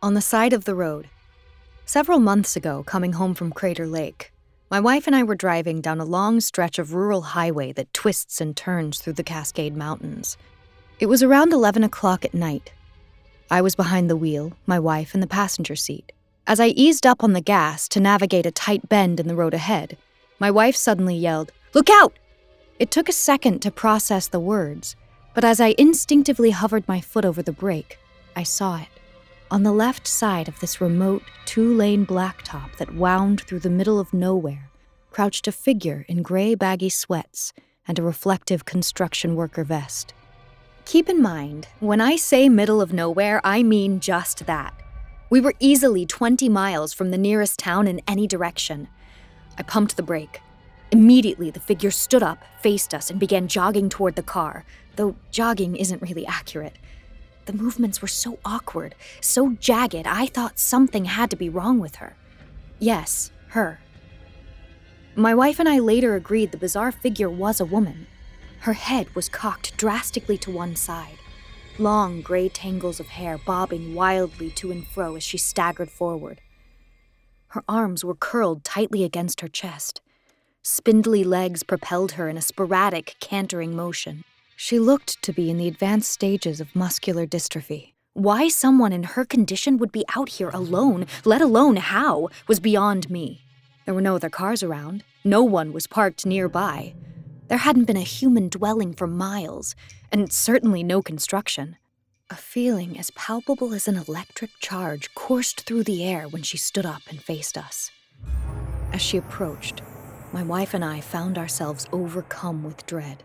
On the side of the road. Several months ago, coming home from Crater Lake, my wife and I were driving down a long stretch of rural highway that twists and turns through the Cascade Mountains. It was around 11 o'clock at night. I was behind the wheel, my wife in the passenger seat. As I eased up on the gas to navigate a tight bend in the road ahead, my wife suddenly yelled, Look out! It took a second to process the words, but as I instinctively hovered my foot over the brake, I saw it. On the left side of this remote, two lane blacktop that wound through the middle of nowhere, crouched a figure in gray baggy sweats and a reflective construction worker vest. Keep in mind, when I say middle of nowhere, I mean just that. We were easily 20 miles from the nearest town in any direction. I pumped the brake. Immediately, the figure stood up, faced us, and began jogging toward the car, though jogging isn't really accurate. The movements were so awkward, so jagged, I thought something had to be wrong with her. Yes, her. My wife and I later agreed the bizarre figure was a woman. Her head was cocked drastically to one side, long gray tangles of hair bobbing wildly to and fro as she staggered forward. Her arms were curled tightly against her chest. Spindly legs propelled her in a sporadic, cantering motion. She looked to be in the advanced stages of muscular dystrophy. Why someone in her condition would be out here alone, let alone how, was beyond me. There were no other cars around. No one was parked nearby. There hadn't been a human dwelling for miles, and certainly no construction. A feeling as palpable as an electric charge coursed through the air when she stood up and faced us. As she approached, my wife and I found ourselves overcome with dread.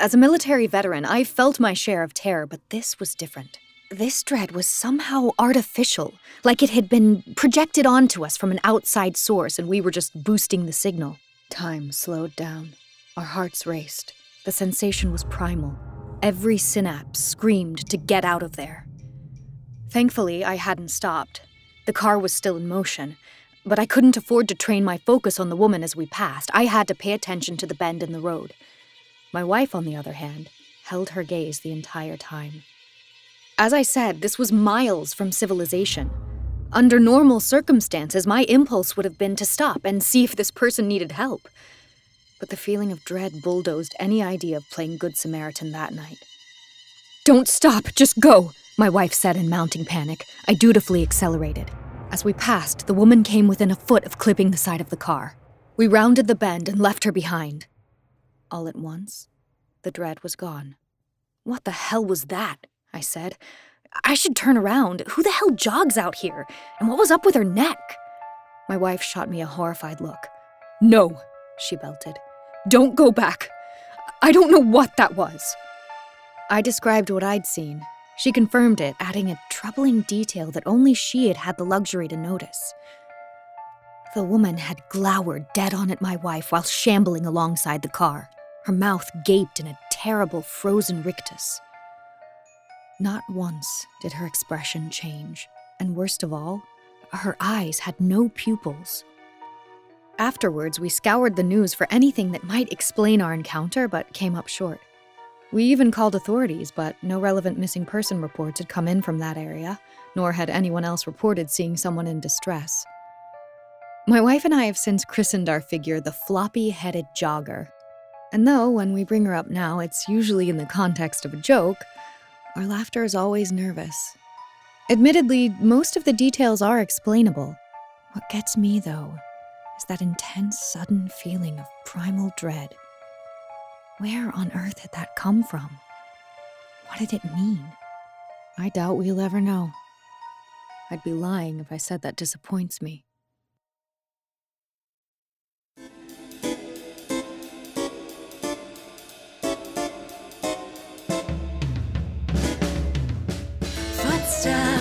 As a military veteran, I felt my share of terror, but this was different. This dread was somehow artificial, like it had been projected onto us from an outside source and we were just boosting the signal. Time slowed down. Our hearts raced. The sensation was primal. Every synapse screamed to get out of there. Thankfully, I hadn't stopped. The car was still in motion, but I couldn't afford to train my focus on the woman as we passed. I had to pay attention to the bend in the road. My wife, on the other hand, held her gaze the entire time. As I said, this was miles from civilization. Under normal circumstances, my impulse would have been to stop and see if this person needed help. But the feeling of dread bulldozed any idea of playing Good Samaritan that night. Don't stop, just go, my wife said in mounting panic. I dutifully accelerated. As we passed, the woman came within a foot of clipping the side of the car. We rounded the bend and left her behind. All at once, the dread was gone. What the hell was that? I said. I should turn around. Who the hell jogs out here? And what was up with her neck? My wife shot me a horrified look. No, she belted. Don't go back. I don't know what that was. I described what I'd seen. She confirmed it, adding a troubling detail that only she had had the luxury to notice. The woman had glowered dead on at my wife while shambling alongside the car. Her mouth gaped in a terrible frozen rictus. Not once did her expression change, and worst of all, her eyes had no pupils. Afterwards, we scoured the news for anything that might explain our encounter, but came up short. We even called authorities, but no relevant missing person reports had come in from that area, nor had anyone else reported seeing someone in distress. My wife and I have since christened our figure the floppy headed jogger. And though, when we bring her up now, it's usually in the context of a joke, our laughter is always nervous. Admittedly, most of the details are explainable. What gets me, though, is that intense, sudden feeling of primal dread. Where on earth had that come from? What did it mean? I doubt we'll ever know. I'd be lying if I said that disappoints me.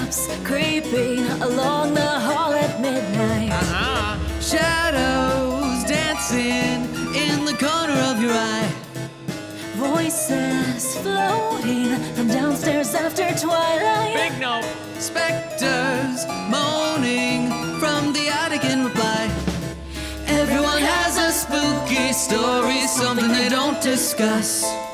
Footsteps creeping along the hall at midnight. Uh-huh. Shadows dancing in the corner of your eye. Voices floating from downstairs after twilight. Big no. Specters moaning from the attic in reply. Everyone has a spooky story, something they don't discuss.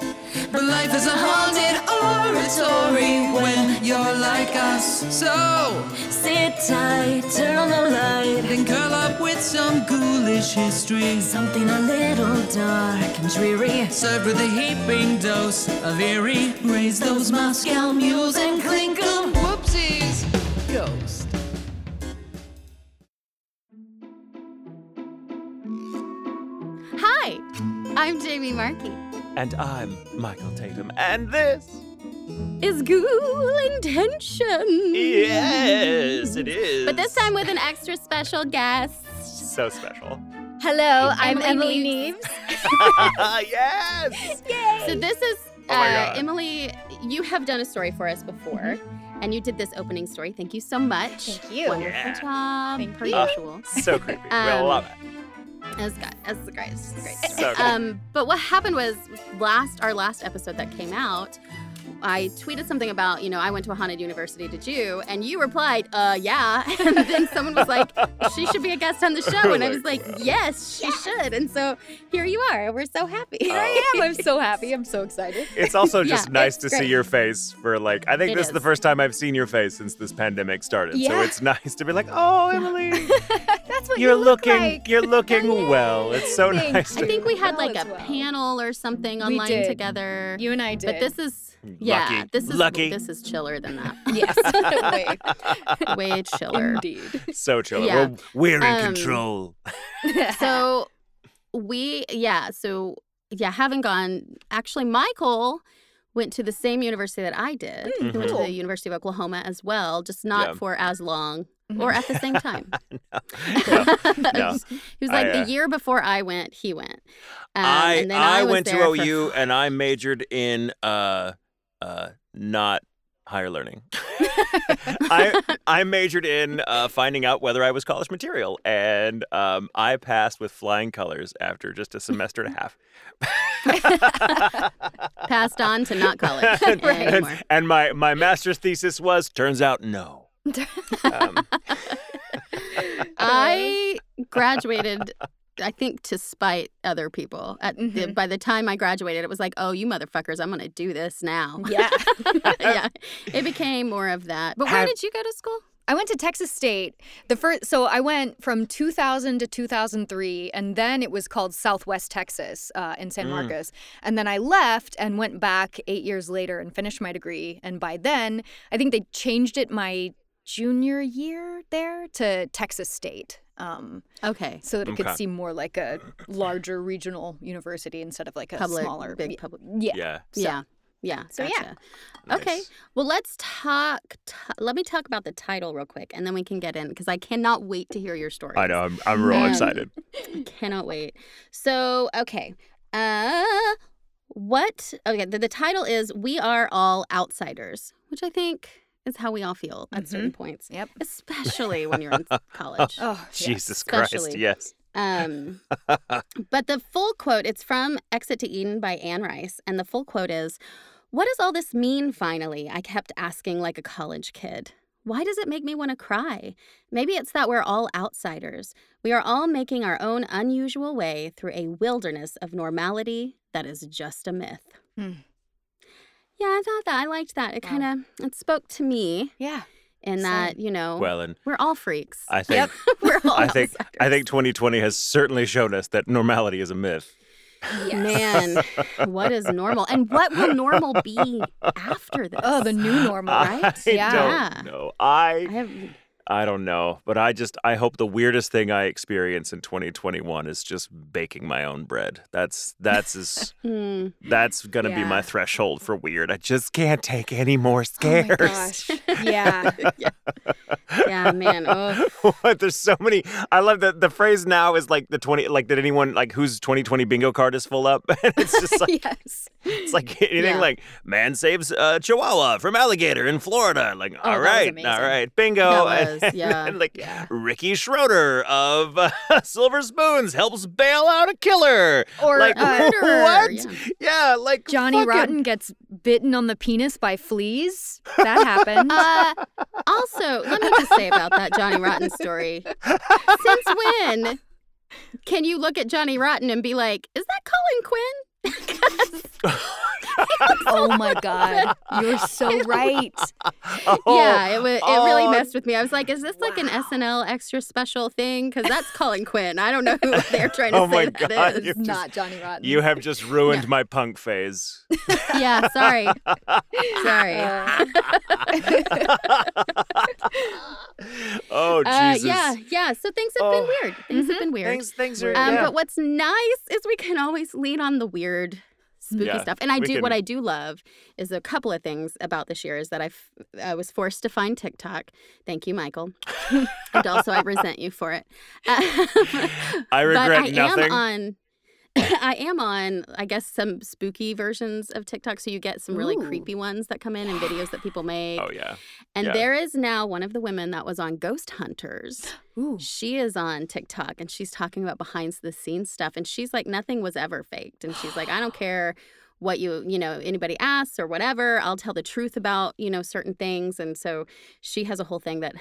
But life is a haunted oratory when you're like us. So Sit tight, turn on the light. then curl up with some ghoulish history. Something a little dark and dreary. Served with a heaping dose of eerie. Raise those Moscow mules and clink 'em. Whoopsies. Ghost. Hi, I'm Jamie Marchi. And I'm Michael Tatum, and this. Is Ghoul Intention? Yes, it is. But this time with an extra special guest. So special. Hello, I'm Emily Emily Neves. Neves. yes! So this is Oh uh, God. Emily. You have done a story for us before, and you did this opening story. Thank you so much. Thank you. Wonderful Yeah. job, Thank per you. usual. So creepy. we Um, love it. That's great. That's great. So. Um, but what happened was last our last episode that came out, I tweeted something about, you know, I went to a haunted university, did you? And you replied, uh, yeah. And then someone was like, she should be a guest on the show. And I was like, yes, she should. And so here you are. We're so happy. Here I am. I'm so happy. I'm so excited. It's also Yeah, just nice it's to see your face for like I think It this is. the first time I've seen your face since this pandemic started. So it's nice to be like, "Oh, Emily, That's what you're you look looking like. you're looking well." It's so Thank nice I think we had like a well. panel or something online together. You and I did. But this is yeah, Lucky. this is Lucky. this is chiller than that. yes, way, Way chiller. indeed. so chill. Yeah. We're, we're in Um, control. so we yeah so yeah haven't gone actually michael went to the same university that i did he went to the university of oklahoma as well just not Yeah. for as long or at the same time no. he was I, like uh, the year before i went he went um, I and then I, was went to there for- OU and I majored in uh uh not higher learning. I I majored in uh, finding out whether I was college material, and um, I passed with flying colors after just a semester and a half. passed on to not college and, anymore and, and my my master's thesis was turns out no. Um, I graduated, I think, to spite other people. At the, Mhm. by the time I graduated, it was like, oh, you motherfuckers, I'm going to do this now. Yeah. yeah. It became more of that. But where Have- did you go to school? I went to Texas State. The first, so I went from 2000 to 2003, and then it was called Southwest Texas uh, in San Mm. Marcos. And then I left and went back eight years later and finished my degree. And by then, I think they changed it my junior year there to Texas State. Um, Okay. so that it could Okay. seem more like a larger regional university instead of like a Public, smaller big public. Yeah. yeah. So- yeah. Yeah. So, yeah. gotcha. Okay. Nice. Well, let's talk. T- let me talk about the title real quick, and then we can get in because I cannot wait to hear your story. I know. I'm I'm real Um, excited. Cannot wait. So, okay. Uh what okay, the, the title is We Are All Outsiders, which I think is how we all feel at certain points. Yep. Especially when you're in college. Oh, yes. Jesus Christ. especially. Yes. Um but the full quote, it's from Exit to Eden by Anne Rice, and the full quote is What does all this mean finally? I kept asking like a college kid. Why does it make me want to cry? Maybe it's that we're all outsiders. We are all making our own unusual way through a wilderness of normality that is just a myth. Hmm. Yeah, I thought that. I liked that. It kind of it spoke to me Yeah. in that, you know, Well, and we're all freaks. I think we're all I think I think 2020 has certainly shown us that normality is a myth. Man, what is normal? And what will normal be after this? Oh, the new normal, right? I yeah. don't know. I I have I don't know, but I just I hope the weirdest thing I experience in 2021 is just baking my own bread. That's that's as hmm, that's gonna be my threshold for weird. I just can't take any more Oh scares. my gosh. Yeah. yeah, man. Oh, What? There's so many. I love that the phrase now is like the 20. Like, did anyone like whose 2020 bingo card is full up? And it's just like yes. it's like anything Yeah. like man saves uh, Chihuahua from alligator in Florida. Like, Oh, all right, all right, bingo. That And- was, yeah. like Yeah. Ricky Schroder of uh, Silver Spoons helps bail out a killer. Or like uh, murderer, what? yeah. Yeah, like Johnny fucking- Rotten gets bitten on the penis by fleas. That happened. Uh, also, let me just say about that Johnny Rotten story. Since when can you look at Johnny Rotten and be like, "Is that Colin Quinn?" oh my god, you're so right. yeah, it was. It really oh, messed with me. I was like, "Is this like an SNL extra special thing?" Because that's Colin Quinn. I don't know who they're trying to Oh say my that God, is. you- just- Not Johnny Rotten. You have just ruined my punk phase. Yeah, sorry, sorry. Uh, oh Uh, Jesus. yeah, yeah. So things have been Oh. weird. Things have been weird. Things, things are. Um, yeah. But what's nice is we can always lean on the weird, spooky Yeah, stuff. And I do what I do love is a couple of things about this year is that I f- I was forced to find TikTok. Thank you, Michael. and also, I resent you for it. I regret I nothing. am on. I am on, I guess, some spooky versions of TikTok. So you get some really Ooh. creepy ones that come in and videos that people make. oh yeah. and yeah. there is now one of the women that was on Ghost Hunters. Ooh. She is on TikTok and she's talking about behind the scenes stuff. And she's like, nothing was ever faked. And she's like, I don't care what you, you know, anybody asks or whatever. I'll tell the truth about, you know, certain things. And so she has a whole thing that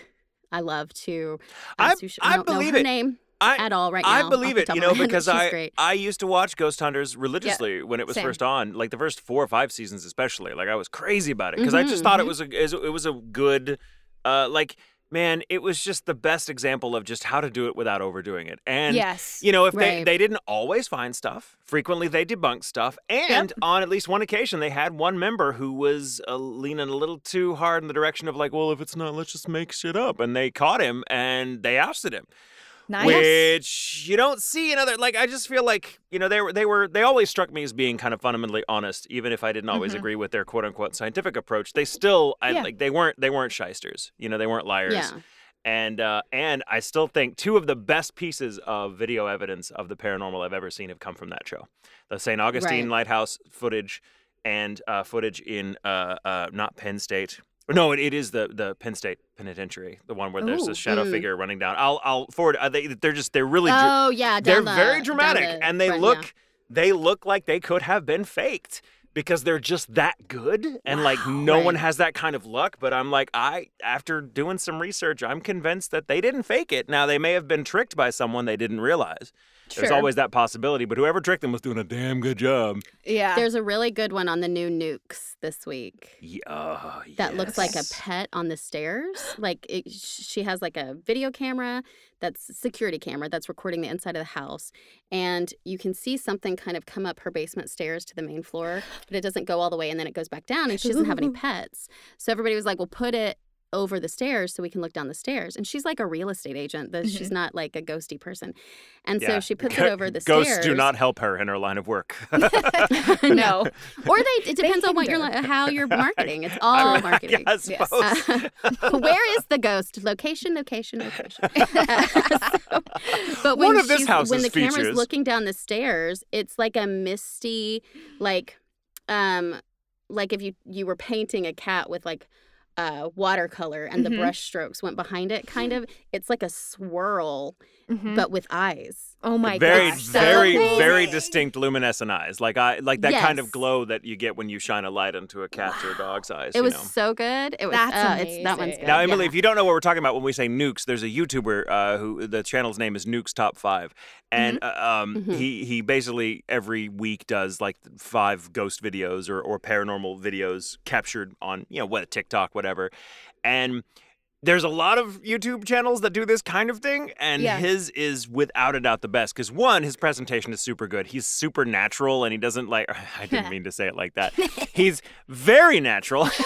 I love to. I- ask you- I don't know believe her it. name I at all right now. I believe it, you know, my head, but because I great. I used to watch Ghost Hunters religiously when it was same. first on, like the first four or five seasons, especially. Like I was crazy about it because I just Mhm, thought it mhm. was a it was a good, uh, like man, it was just the best example of just how to do it without overdoing it. And yes. you know, if they, Right. they didn't always find stuff, frequently they debunked stuff. And on at least one occasion, they had one member who was uh, leaning a little too hard in the direction of, like, well, if it's not, let's just make shit up. And they caught him and they ousted him. Nice. Which you don't see in other like I just feel like, you know, they were they were they always struck me as being kind of fundamentally honest, even if I didn't always Mhm. agree with their quote unquote scientific approach. They still I Yeah. like they weren't they weren't shysters. You know, they weren't liars yeah. and uh, and I still think two of the best pieces of video evidence of the paranormal I've ever seen have come from that show, the St. Augustine Right. Lighthouse footage, and uh, footage in uh, uh, not Penn State. No, it, it is the the Penn State Penitentiary, the one where there's a shadow Mm. figure running down. I'll I'll forward. Uh, they, they're just they're really. Oh, yeah. they're the- very dramatic, the and they front, look yeah. they look like they could have been faked because they're just that good and like no one has that kind of luck but i'm like i after doing some research i'm convinced that they didn't fake it now they may have been tricked by someone they didn't realize there's always that possibility but whoever tricked them was doing a damn good job Yeah. There's a really good one on the new nukes this week. yeah, uh, oh, that looks like a pet on the stairs. Like it, she has like a video camera that's security camera that's recording the inside of the house, and you can see something kind of come up her basement stairs to the main floor, but it doesn't go all the way, and then it goes back down, and she doesn't have any pets. So everybody was like, "Well, put it." Over the stairs so we can look down the stairs and she's like a real estate agent the, she's not like a ghosty person. And so she puts Go- it over the ghosts stairs. Ghosts do not help her in her line of work. No. or they it depends on what you're how you're marketing. It's all marketing. I Yes. Uh, where is the ghost? Location, location, location. So- but when One of this house's when the camera's features- looking down the stairs, it's like a misty, like, um, like if you you were painting a cat with like uh watercolor and the Mhm. brush strokes went behind it kind of it's like a swirl Mhm. but with eyes oh my very gosh. very amazing. very distinct luminescent eyes like i like that kind of glow that you get when you shine a light into a cat's or a dog's eyes it you was know so good it was That's uh, it's that one's good Now, Emily, yeah. if you don't know what we're talking about when we say nukes, there's a YouTuber uh, who the channel's name is Nukes Top Five, and uh, um, Mhm. he he basically every week does like five ghost videos or or paranormal videos captured on you know what TikTok whatever, and. There's a lot of YouTube channels that do this kind of thing, and Yeah. his is without a doubt the best. Because one, his presentation is super good. He's super natural, and he doesn't like. I didn't mean to say it like that. He's very natural.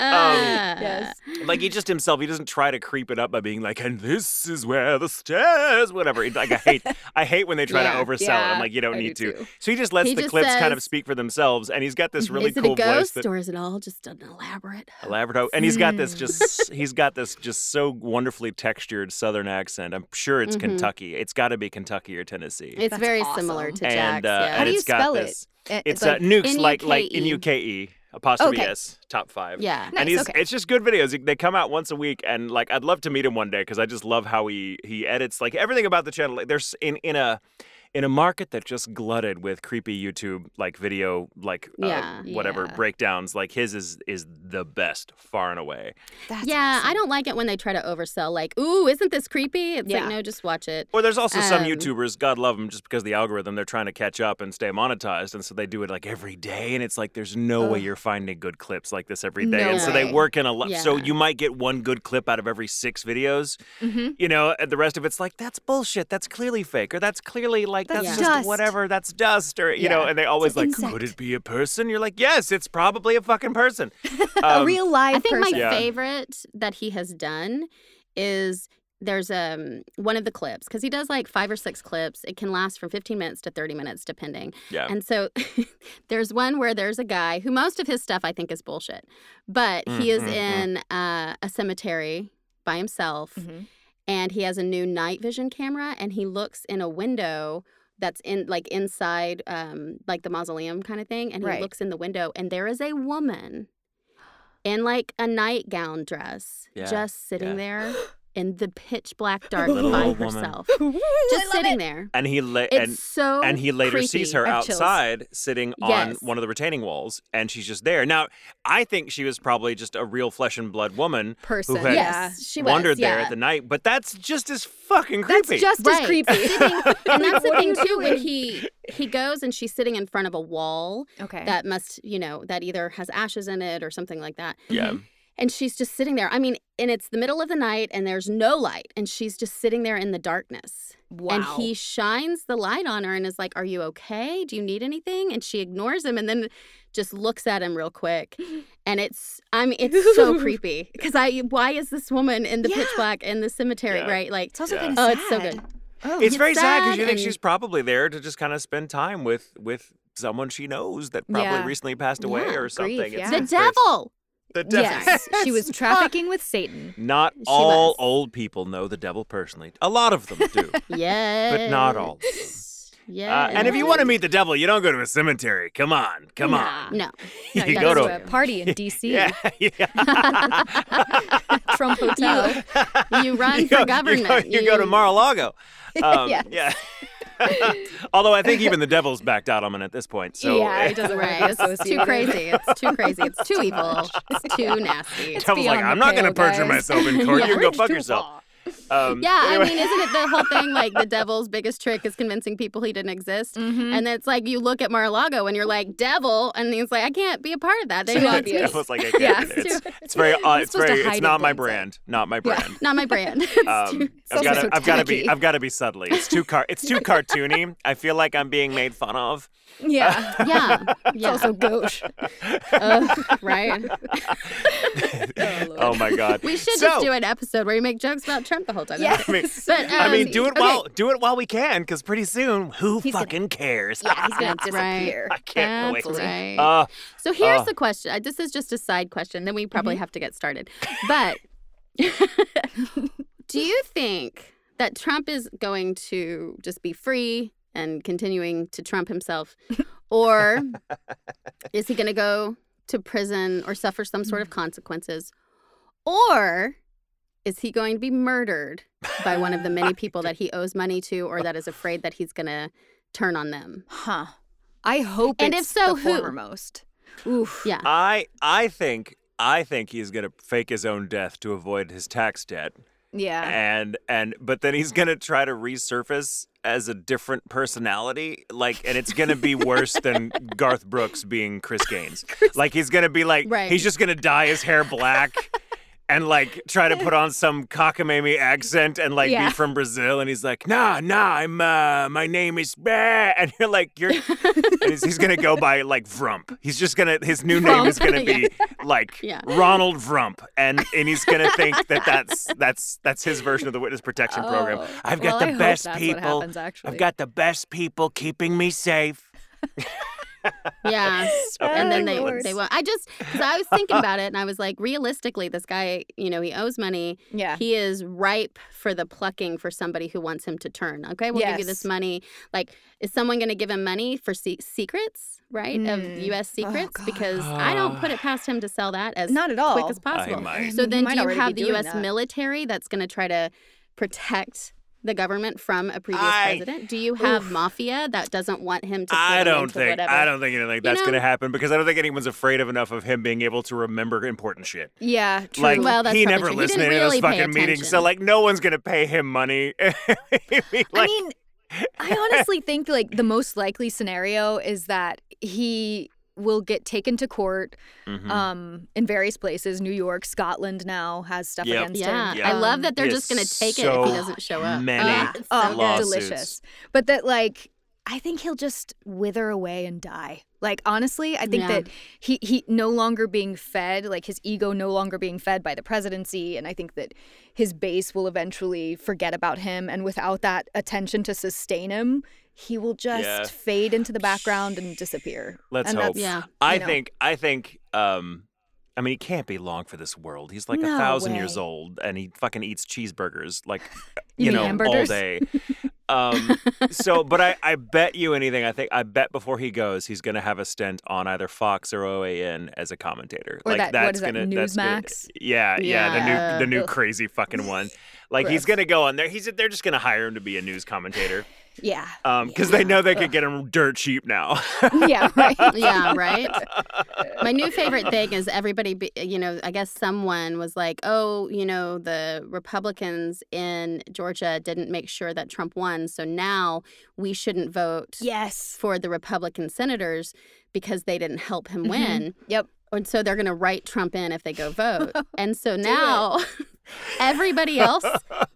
Um, Yes. like he just himself he doesn't try to creep it up by being like and this is where the stairs whatever It- like i hate i hate when they try Yeah. to oversell it i'm like you don't I need do to too. so he just lets He the just clips kind of speak for themselves and he's got this really is it cool a ghost voice that or is it all just an elaborate elaborate and he's got this Mm. Just he's got this just so wonderfully textured southern accent i'm sure it's Mhm. kentucky it's got to be kentucky or tennessee it's That's very awesome. similar to and uh, yeah. How and do you it's got spell this Eh, it's like, uh, nukes like like N-U-K-E. n-u-k-e apostrophe Okay. s top five yeah. and Nice, he's okay. it's just good videos. They come out once a week, and like I'd love to meet him one day because I just love how he he edits like everything about the channel. Like, there's in in a in a market that just glutted with creepy YouTube like video like uh, Yeah. whatever Yeah. breakdowns. Like his is is the best far and away. That's yeah, awesome. I don't like it when they try to oversell. Like, ooh, isn't this creepy? It's Yeah. like, no, just watch it. Or there's also some Um, YouTubers, God love them, just because the algorithm, they're trying to catch up and stay monetized, and so they do it like every day, and it's like there's no way you're finding good clips like this every day, No and so they work in a lot. So you might get one good clip out of every six videos, Mhm. you know, and the rest of it's like that's bullshit, that's clearly fake, or that's clearly like That's that's, dust. just whatever, that's dust, or you know, and they always like, insect. could it be a person? You're like, yes, it's probably a fucking person. a Um, real live I think person. my Yeah. favorite that he has done is there's um one of the clips because he does like five or six clips. It can last from 15 minutes to 30 minutes depending. Yeah. And so there's one where there's a guy who most of his stuff I think is bullshit, but he is Mm, mm, mm. in uh, a cemetery by himself Mhm. And he has a new night vision camera and he looks in a window that's in like inside um like the mausoleum kind of thing and he Right. looks in the window and there is a woman in like a nightgown dress Yeah, just sitting yeah. there in the pitch black dark Little by old woman. herself just sitting it. there and he la- it's and so and he later sees her I have chills. outside sitting on Yes. one of the retaining walls and she's just there now i think she was probably just a real flesh and blood woman person. had yes she was wandered there yeah. at the night but that's just as fucking creepy. That's creepy just Right. as creepy. and that's the thing too when he he goes and she's sitting in front of a wall Okay. that must you know that either has ashes in it or something like that yeah and she's just sitting there i mean and it's the middle of the night and there's no light and she's just sitting there in the darkness wow. and he shines the light on her and is like are you okay do you need anything and she ignores him and then just looks at him real quick and it's i mean it's so creepy because i why is this woman in the pitch black in the cemetery Yeah. right like it's also Yeah. kind of Oh, sad. it's so good. Oh, it's It's very sad because you think and- she's probably there to just kind of spend time with with someone she knows that probably Yeah. recently passed away Yeah, or grief, something yeah. the it's very- devil the devil yes, she was trafficking with Satan. not She all was. old people know the devil personally a lot of them do yeah But not all. yeah uh, and if you want to meet the devil you don't go to a cemetery come on come on no No, you you go go to to a party in DC, yeah, yeah. Trump Hotel. you run you for government You go, you go to Mar-a-Lago. Um, Yes. Yeah. Although I think even the devil's backed out on it at this point. So yeah, it doesn't Right, right. it's too crazy. It's too crazy. It's too evil. It's too nasty. It's devil's like, I'm not going to perjure myself in court. Yeah. You can go Bridge fuck yourself. far. Um, Yeah, anyway. I mean, isn't it the whole thing like the devil's biggest trick is convincing people he didn't exist? Mhm. And it's like you look at Mar-a-Lago and you're like, devil, and he's like, I can't be a part of that. They want. Devil's like, Yeah. It's It's, very, uh, It's it's supposed to very, it's not my brand. Not my Yeah. brand. not my brand. Um, I've got so to, I've got to be. I've got to be subtly. It's too car, it's too cartoony. I feel like I'm being made fun of. Yeah. yeah, It's yeah, also gauche. Ugh, right. Oh my god. We should so, just do an episode where you make jokes about Trump the whole time. Yeah. I mean, But, I mean, um, do it okay. while do it while we can, because pretty soon, who He's gonna- fucking cares? Yeah, he's gonna That's right. disappear. I can't That's wait. right. Uh, So here's Oh. the question. Uh, This is just a side question. Then we probably have to get started. But do you think that Trump is going to just be free and continuing to Trump himself, or is he going to go to prison or suffer some sort of mm. consequences, or is he going to be murdered by one of the many people that he owes money to, or that is afraid that he's going to turn on them? Huh. I hope And if so, the who? foremost. Oof. Yeah. I I think I think he's gonna fake his own death to avoid his tax debt, Yeah. and and but then he's gonna try to resurface as a different personality, like, and it's gonna be worse than Garth Brooks being Chris Gaines. Like he's gonna be like Right. he's just gonna dye his hair black. And like try to put on some cockamamie accent and like Yeah. be from Brazil, and he's like, nah, nah, I'm uh, my name is bah. and you're like, you're, he's, he's gonna go by like Vrump. He's just gonna his new name is gonna be like Yeah. Ronald Vrump, and and he's gonna think that that's that's that's his version of the witness protection program. Oh, I've got well, the I best people. happens. I've got the best people keeping me safe. Yeah. So and then they ridiculous. they won't. I just because I was thinking about it and I was like, realistically, this guy, you know, he owes money. Yeah. He is ripe for the plucking for somebody who wants him to turn. Okay, we'll give you this money. Like, is someone going to give him money for se- secrets, right, of Mm. U.S. Oh, secrets? God. because I don't put it past him to sell that as Not at all. quick as possible. might. So He then, might do you have the U.S. that. military that's going to try to protect the government from a previous I- president? Do you have mafia that doesn't want him to? I don't think Whatever? I don't think anything like that's know? going to happen because I don't think anyone's afraid of enough of him being able to remember important shit. Yeah, true. Like Well, he never true. He listened didn't to really those fucking meetings, so like no one's going to pay him money. I mean, I honestly think like the most likely scenario is that he will get taken to court mhm. um in various places. New York, Scotland now has stuff Yep. against Yeah, him. Yeah. I love that they're He just going to take it if he doesn't show up. many it's Oh, lawsuits. delicious. But that like I think he'll just wither away and die. Like honestly, I think Yeah. that he he no longer being fed, like his ego no longer being fed by the presidency, and I think that his base will eventually forget about him and without that attention to sustain him, he will just Yeah. fade into the background and disappear. Let's and hope. that's- Yeah. I you know. think I think um I mean he can't be long for this world. He's like a No thousand years old and he fucking eats cheeseburgers like You you, mean know all day. Um so but I, I bet you anything, I think I bet before he goes he's gonna have a stint on either Fox or OAN as a commentator. Or like that- what that's is that, gonna that's gonna- Newsmax? yeah, yeah, the new the new Ugh. crazy fucking one. Like he's gonna go on there. He's they're just gonna hire him to be a news commentator. Yeah. Um, because they know they could get them dirt cheap now. yeah, right. yeah, right. My new favorite thing is everybody, be, you know, I guess someone was like, oh, you know, the Republicans in Georgia didn't make sure that Trump won. So now we shouldn't vote yes. for the Republican senators because they didn't help him Mhm. win. Yep. And so they're going to write Trump in if they go vote. and so now everybody else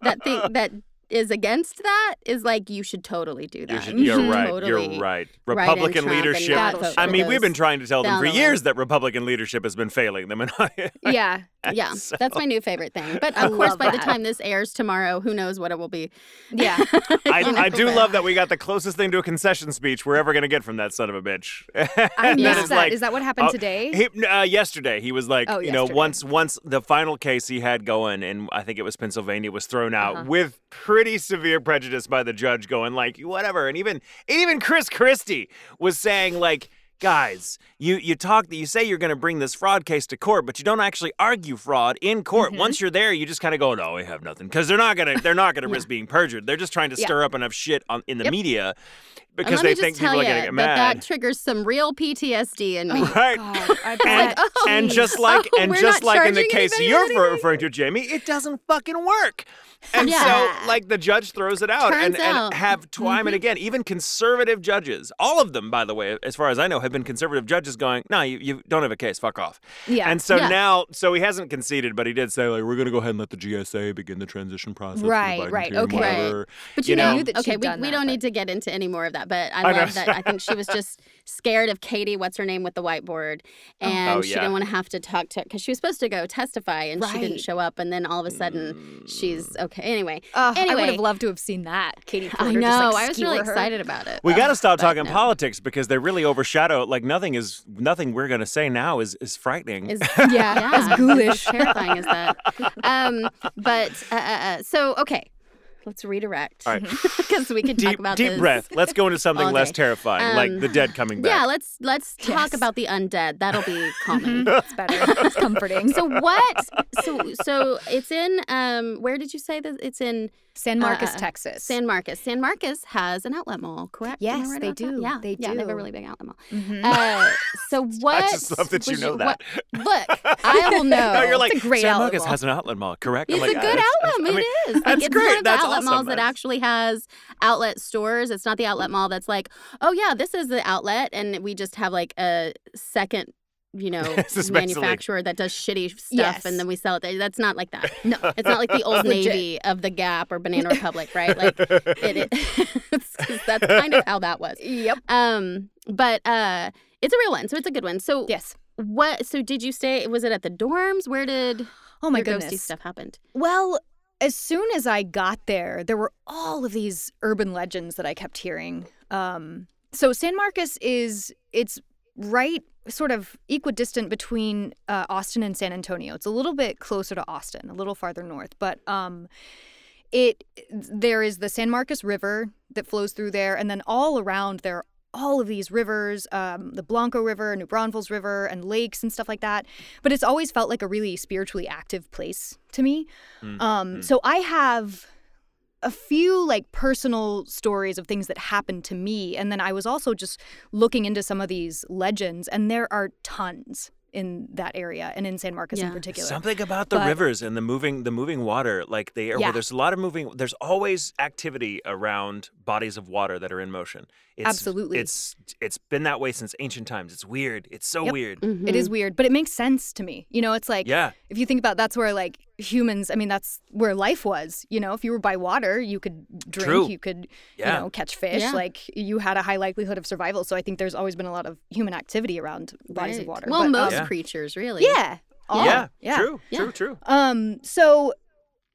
that think that is against that is like you should totally do You that. should, you're right. totally You're right. Republican and leadership. I mean, we've been trying to tell them for years that Republican leadership has been failing them, and I, Yeah. Yeah, So- that's my new favorite thing. But of course, by the time this airs tomorrow, who knows what it will be? Yeah. I, I do love that we got the closest thing to a concession speech we're ever going to get from that son of a bitch. I missed that. like, Is that what happened oh, today? He, uh, yesterday, he was like, Oh, you know, once once the final case he had going, and I think it was Pennsylvania, was thrown out Uh-huh. with pretty severe prejudice by the judge, going like, whatever, and even even Chris Christie was saying like. Guys, you you talk that you say you're going to bring this fraud case to court, but you don't actually argue fraud in court. Mhm. Once you're there, you just kind of go, "No, we have nothing," because they're not gonna they're not gonna risk being perjured. They're just trying to Yeah. stir up enough shit on in the Yep. media because let they me just think tell people are you going to get that mad. that triggers some real PTSD in me. right? God, And, bet. oh, and just like Oh, and just like in the case you're with anything? referring to, Jamie, it doesn't fucking work. And Yeah. so, like, the judge throws it out and, Turns and out. have time and again, even conservative judges, all of them, by the way, as far as I know, have been conservative judges going, no, you, you don't have a case, fuck off. yeah. And so Yeah. now, so he hasn't conceded, but he did say, like, we're going to go ahead and let the GSA begin the transition process. Right, Biden right, team, okay. Whatever." But you you, know- know, knew that okay, we, done we that, don't but- need to get into any more of that. But I, I know. love that. I think she was just scared of Katie, what's her name, with the whiteboard, and Oh, she yeah. didn't want to have to talk to because she was supposed to go testify and she didn't show up, and then all of a sudden she's Mm. okay. Anyway, Oh, I would have loved to have seen that. Katie Porter I just, know like, I was really her. excited about it. We got to stop but talking no. politics because they really overshadow. Like nothing is nothing we're going to say now is is frightening. Is Yeah, yeah, as ghoulish. Terrifying is that? Um, but uh, uh, uh, so okay, let's redirect All right. because we could talk about deep this. breath. Let's go into something less day. terrifying, like Um, the dead coming back. Yeah, let's let's talk about the undead. That'll be calming. It's better. It's comforting. so what? So so it's in um where did you say that it's in San Marcos, uh, Texas. San Marcos. San Marcos has an outlet mall, correct? Yes, right they about that? do. Yeah, They yeah, they have a really big outlet mall. Mhm. Uh, so what? I just love that you was know that. what- look, I will know. no, you're like It's a great San Marcos has an outlet mall, correct? I'm It's like, a "Ah, good that's- outlet. I mean, it is. Like, that's it's great. one of the That's outlet awesome. malls that actually has outlet stores. It's not the outlet mall that's like, oh yeah, this is the outlet, and we just have like a second. You know, This is basically- manufacturer that does shitty stuff, Yes. and then we sell it there. That's not like that. No. It's not like the Old Navy of the Gap or Banana Republic, right? Like it, it that's kind of how that was. Yep. Um, but uh, it's a real one, so it's a good one. So Yes. what? So did you stay? Was it at the dorms? Where did Oh my your ghosty goodness. stuff happened? Well, as soon as I got there, there were all of these urban legends that I kept hearing. Um, so San Marcos is it's right sort of equidistant between uh, Austin and San Antonio. It's a little bit closer to Austin, a little farther north, but um, it there is the San Marcos River that flows through there, and then all around there are all of these rivers, um, the Blanco River, New Braunfels River, and lakes and stuff like that. But it's always felt like a really spiritually active place to me. Mm, Um, mm. So I have a few like personal stories of things that happened to me. And then I was also just looking into some of these legends, and there are tons in that area and in San Marcos in particular. Something about the But- rivers and the moving the moving water, like they are Yeah. where there's a lot of moving. There's always activity around bodies of water that are in motion. It's, Absolutely. it's it's been that way since ancient times. It's weird. It's so Yep. weird. Mm-hmm. It is weird, but it makes sense to me. You know, it's like Yeah, if you think about that's where like humans i mean that's where life was you know if you were by water you could drink True. you could Yeah. you know catch fish Yeah. like you had a high likelihood of survival so i think there's always been a lot of human activity around bodies of water Well, but, most um, Yeah. creatures, really. yeah all, yeah, yeah True, Yeah. true, true. um so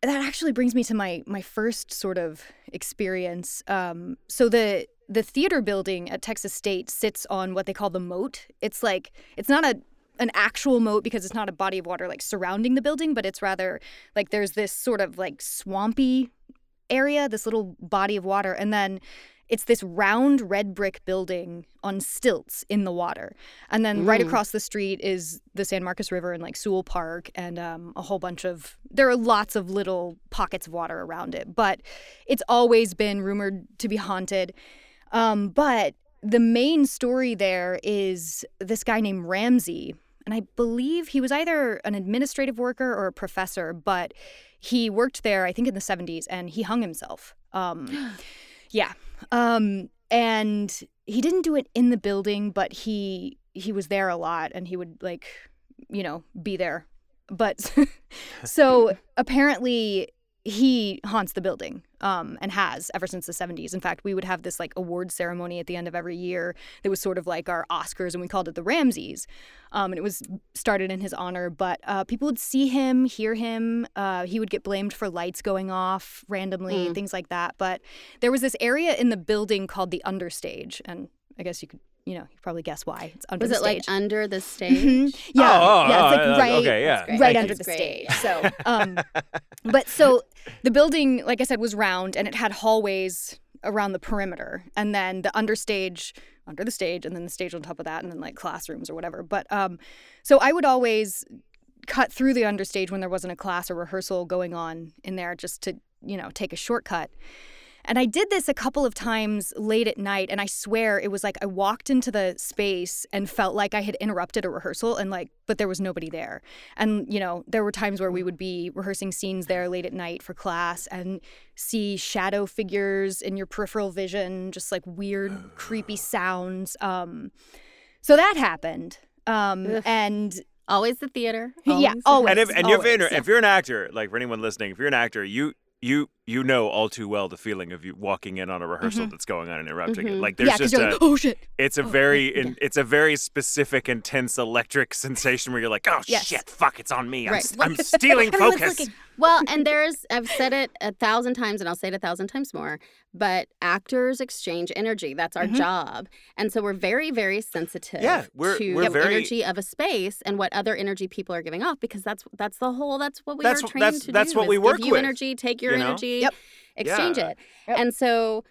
that actually brings me to my my first sort of experience um so the the theater building at Texas State sits on what they call the moat. It's like it's not a an actual moat because it's not a body of water like surrounding the building, but it's rather like there's this sort of like swampy area, this little body of water, and then it's this round red brick building on stilts in the water. And then right Mm. across the street is the San Marcos River and like Sewell Park and um, a whole bunch of, there are lots of little pockets of water around it. But it's always been rumored to be haunted. Um, but the main story there is this guy named Ramsey. And I believe he was either an administrative worker or a professor, but he worked there, I think, in the 70s, and he hung himself. Um, yeah. Um, and he didn't do it in the building, but he he was there a lot, and he would like, you know, be there. But so apparently he haunts the building um, and has ever since the 70s. In fact, we would have this like award ceremony at the end of every year that was sort of like our Oscars, and we called it the Ramses. Um, and it was started in his honor, but uh, people would see him, hear him. Uh, he would get blamed for lights going off randomly, Mm. things like that. But there was this area in the building called the understage, and I guess you could, you know, you probably guess why it's under the stage. Was the it like under the stage? Mhm. Yeah, Oh, oh, yeah, it's like oh, right, okay, yeah. right Thank under the Great. stage. So, um, but so the building, like I said, was round and it had hallways around the perimeter, and then the understage under the stage, and then the stage on top of that, and then like classrooms or whatever. But um, so I would always cut through the understage when there wasn't a class or rehearsal going on in there, just to you know take a shortcut. And I did this a couple of times late at night, and I swear it was like I walked into the space and felt like I had interrupted a rehearsal, and like, but there was nobody there. And, you know, there were times where we would be rehearsing scenes there late at night for class and see shadow figures in your peripheral vision, just like weird, creepy sounds. Um, so that happened. Um, and Always the theater. Yeah, the always. And if and you're yeah. if you're an actor, like for anyone listening, if you're an actor, you you you know all too well the feeling of you walking in on a rehearsal that's going on and interrupting it. Mhm. Like Mm-hmm. yeah, there's just a like, oh shit. it's a very in, it's a very specific intense electric sensation where you're like, oh Yes. shit, fuck, it's on me. I'm, Right. s- I'm stealing focus. looking. Well, and there's, I've said it a thousand times and I'll say it a thousand times more, but actors exchange energy. That's our Mhm. job. And so we're very, very sensitive Yeah, we're- to we're the very- energy of a space and what other energy people are giving off because that's that's the whole, that's what we That's are trained that's- to that's do. what we work give you with, energy, take your you know? energy, Yep. exchange Yeah. it. Yep. And so,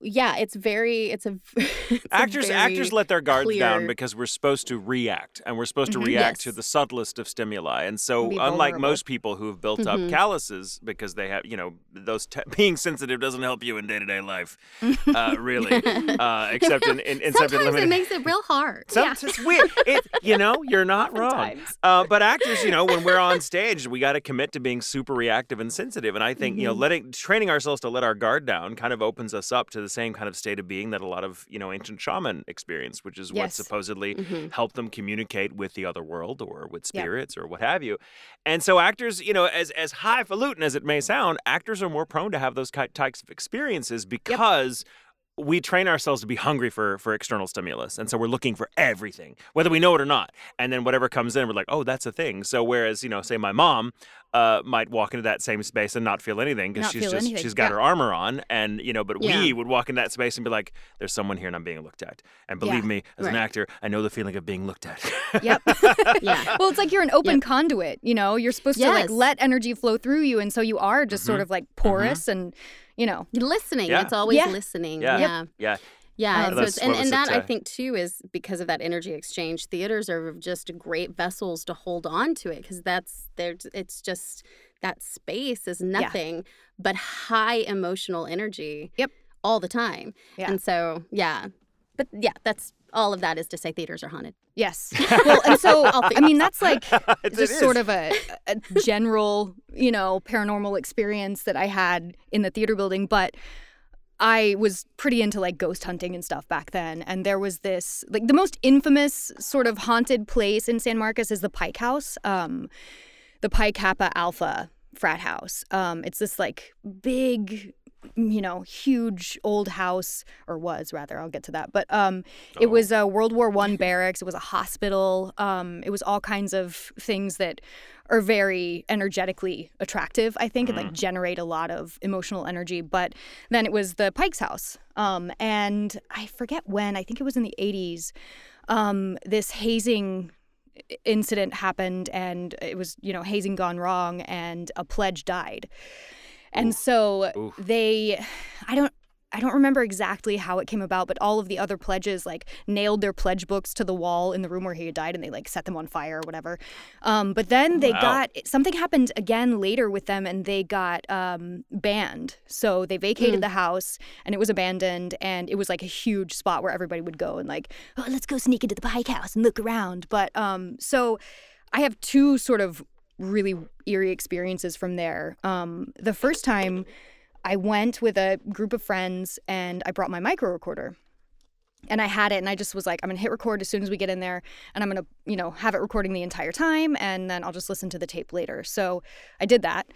yeah, it's very, it's a, it's a actors very actors let their guards down because we're supposed to react and we're supposed to Mhm. react to the subtlest of stimuli and so unlike most people who've built up Mhm. calluses because they have you know those te- being sensitive doesn't help you in day-to-day life uh, really uh, except in, in, in except in Sometimes it makes it real hard. Some- It's weird. It, you know, you're not wrong. Uh, but actors, you know, when we're on stage, we got to commit to being super reactive and sensitive. And I think, you know, Mhm. letting training ourselves to let our guard down kind of opens us up to the same kind of state of being that a lot of you know ancient shaman experience, which is what Yes. supposedly Mhm. helped them communicate with the other world or with Yep. spirits or what have you. And so actors, you know, as as highfalutin as it may sound, actors are more prone to have those types of experiences because we train ourselves to be hungry for for external stimulus and so we're looking for everything whether we know it or not and then whatever comes in we're like oh that's a thing so whereas you know say my mom uh, might walk into that same space and not feel anything because she's just anything, she's got yeah. her armor on and you know but Yeah. we would walk in that space and be like there's someone here and I'm being looked at and believe Yeah. me as an actor I know the feeling of being looked at Yep. Yeah. well, it's like you're an open conduit. You know, you're supposed to like let energy flow through you, and so you are just sort Mhm. of like porous and, you know, listening. Yeah. It's always Yeah. listening. Yeah. Yeah. Yep. yeah Yeah, and so it's, and, and that it, I think too is because of that energy exchange. Theaters are just great vessels to hold on to it because that's they're it's just that space is nothing but high emotional energy. Yep. All the time. Yeah. And so, yeah. But yeah, that's all of that is to say theaters are haunted. Yes. Well, and so I mean that's like It just is. sort of a, a general, you know, paranormal experience that I had in the theater building, but I was pretty into like ghost hunting and stuff back then. And there was this like the most infamous sort of haunted place in San Marcos is the Pike House, um, the Pi Kappa Alpha frat house. Um, it's this like big, you know, huge old house, or was rather. I'll get to that. But um, it was a World War One barracks. It was a hospital. Um, it was all kinds of things that are very energetically attractive, I think, and like generate a lot of emotional energy. But then it was the Pike's house. Um, and I forget when, I think it was in the 80s, um, this hazing incident happened and it was, you know, hazing gone wrong and a pledge died. And so Oof. they, I don't, I don't remember exactly how it came about, but all of the other pledges like nailed their pledge books to the wall in the room where he had died, and they like set them on fire or whatever. Um, but then they Wow. got something happened again later with them, and they got um, banned. So they vacated the house, and it was abandoned, and it was like a huge spot where everybody would go and like, oh, let's go sneak into the Pike House and look around. But um, so I have two sort of really eerie experiences from there. Um, the first time I went with a group of friends and I brought my micro recorder. And I had it and I just was like, I'm gonna hit record as soon as we get in there and I'm gonna, you know, have it recording the entire time and then I'll just listen to the tape later. So I did that.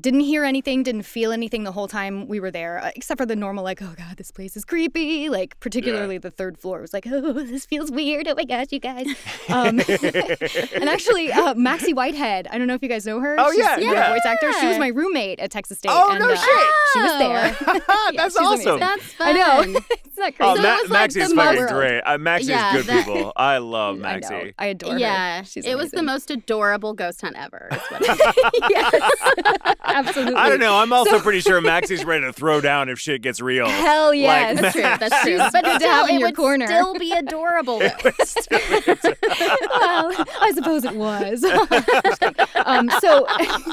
Didn't hear anything, didn't feel anything the whole time we were there, uh, except for the normal, like, oh God, this place is creepy. Like, particularly the third floor was like, oh, this feels weird. Oh my gosh, you guys. Um, and actually, uh, Maxie Whitehead, I don't know if you guys know her. Oh, She's yeah, a yeah. voice actor. She was my roommate at Texas State. Oh, and, no uh, shit. She was there. That's she's awesome. amazing. That's I know. it's not crazy. Oh, So Ma- like, Maxie's the fucking most- great. Uh, Maxie's Yeah, good that- people. I love I Maxie. know. I adore her. Yeah, She's it was the most adorable ghost hunt ever. Is what yes, absolutely. I don't know. I'm also pretty sure Maxie's ready to throw down if shit gets real. Hell yes. That's true. That's true. She's But good to still, have in it your would corner. still be adorable. though. well, I suppose it was. um, so,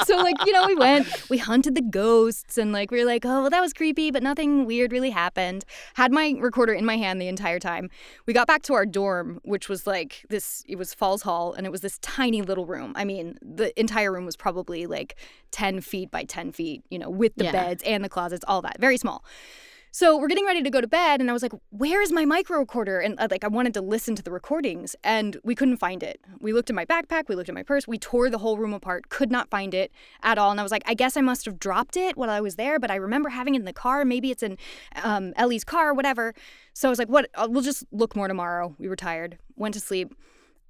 so like you know, we went, we hunted the ghosts, and like we were like, oh, well, that was creepy, but nothing weird really happened. Had my recorder in my hand the entire time. We got back to our dorm, which was like this. It was Falls Hall, and it was this tiny little room. I mean, the entire room was probably like ten feet by ten feet. You know, with the Yeah. beds and the closets, all that, very small. So we're getting ready to go to bed, and I was like, "Where is my micro recorder?" And uh, like, I wanted to listen to the recordings, and we couldn't find it. We looked in my backpack, we looked in my purse, we tore the whole room apart, could not find it at all. And I was like, "I guess I must have dropped it while I was there, but I remember having it in the car. Maybe it's in um, Ellie's car, whatever." So I was like, "What? Uh, we'll just look more tomorrow." We were tired, went to sleep.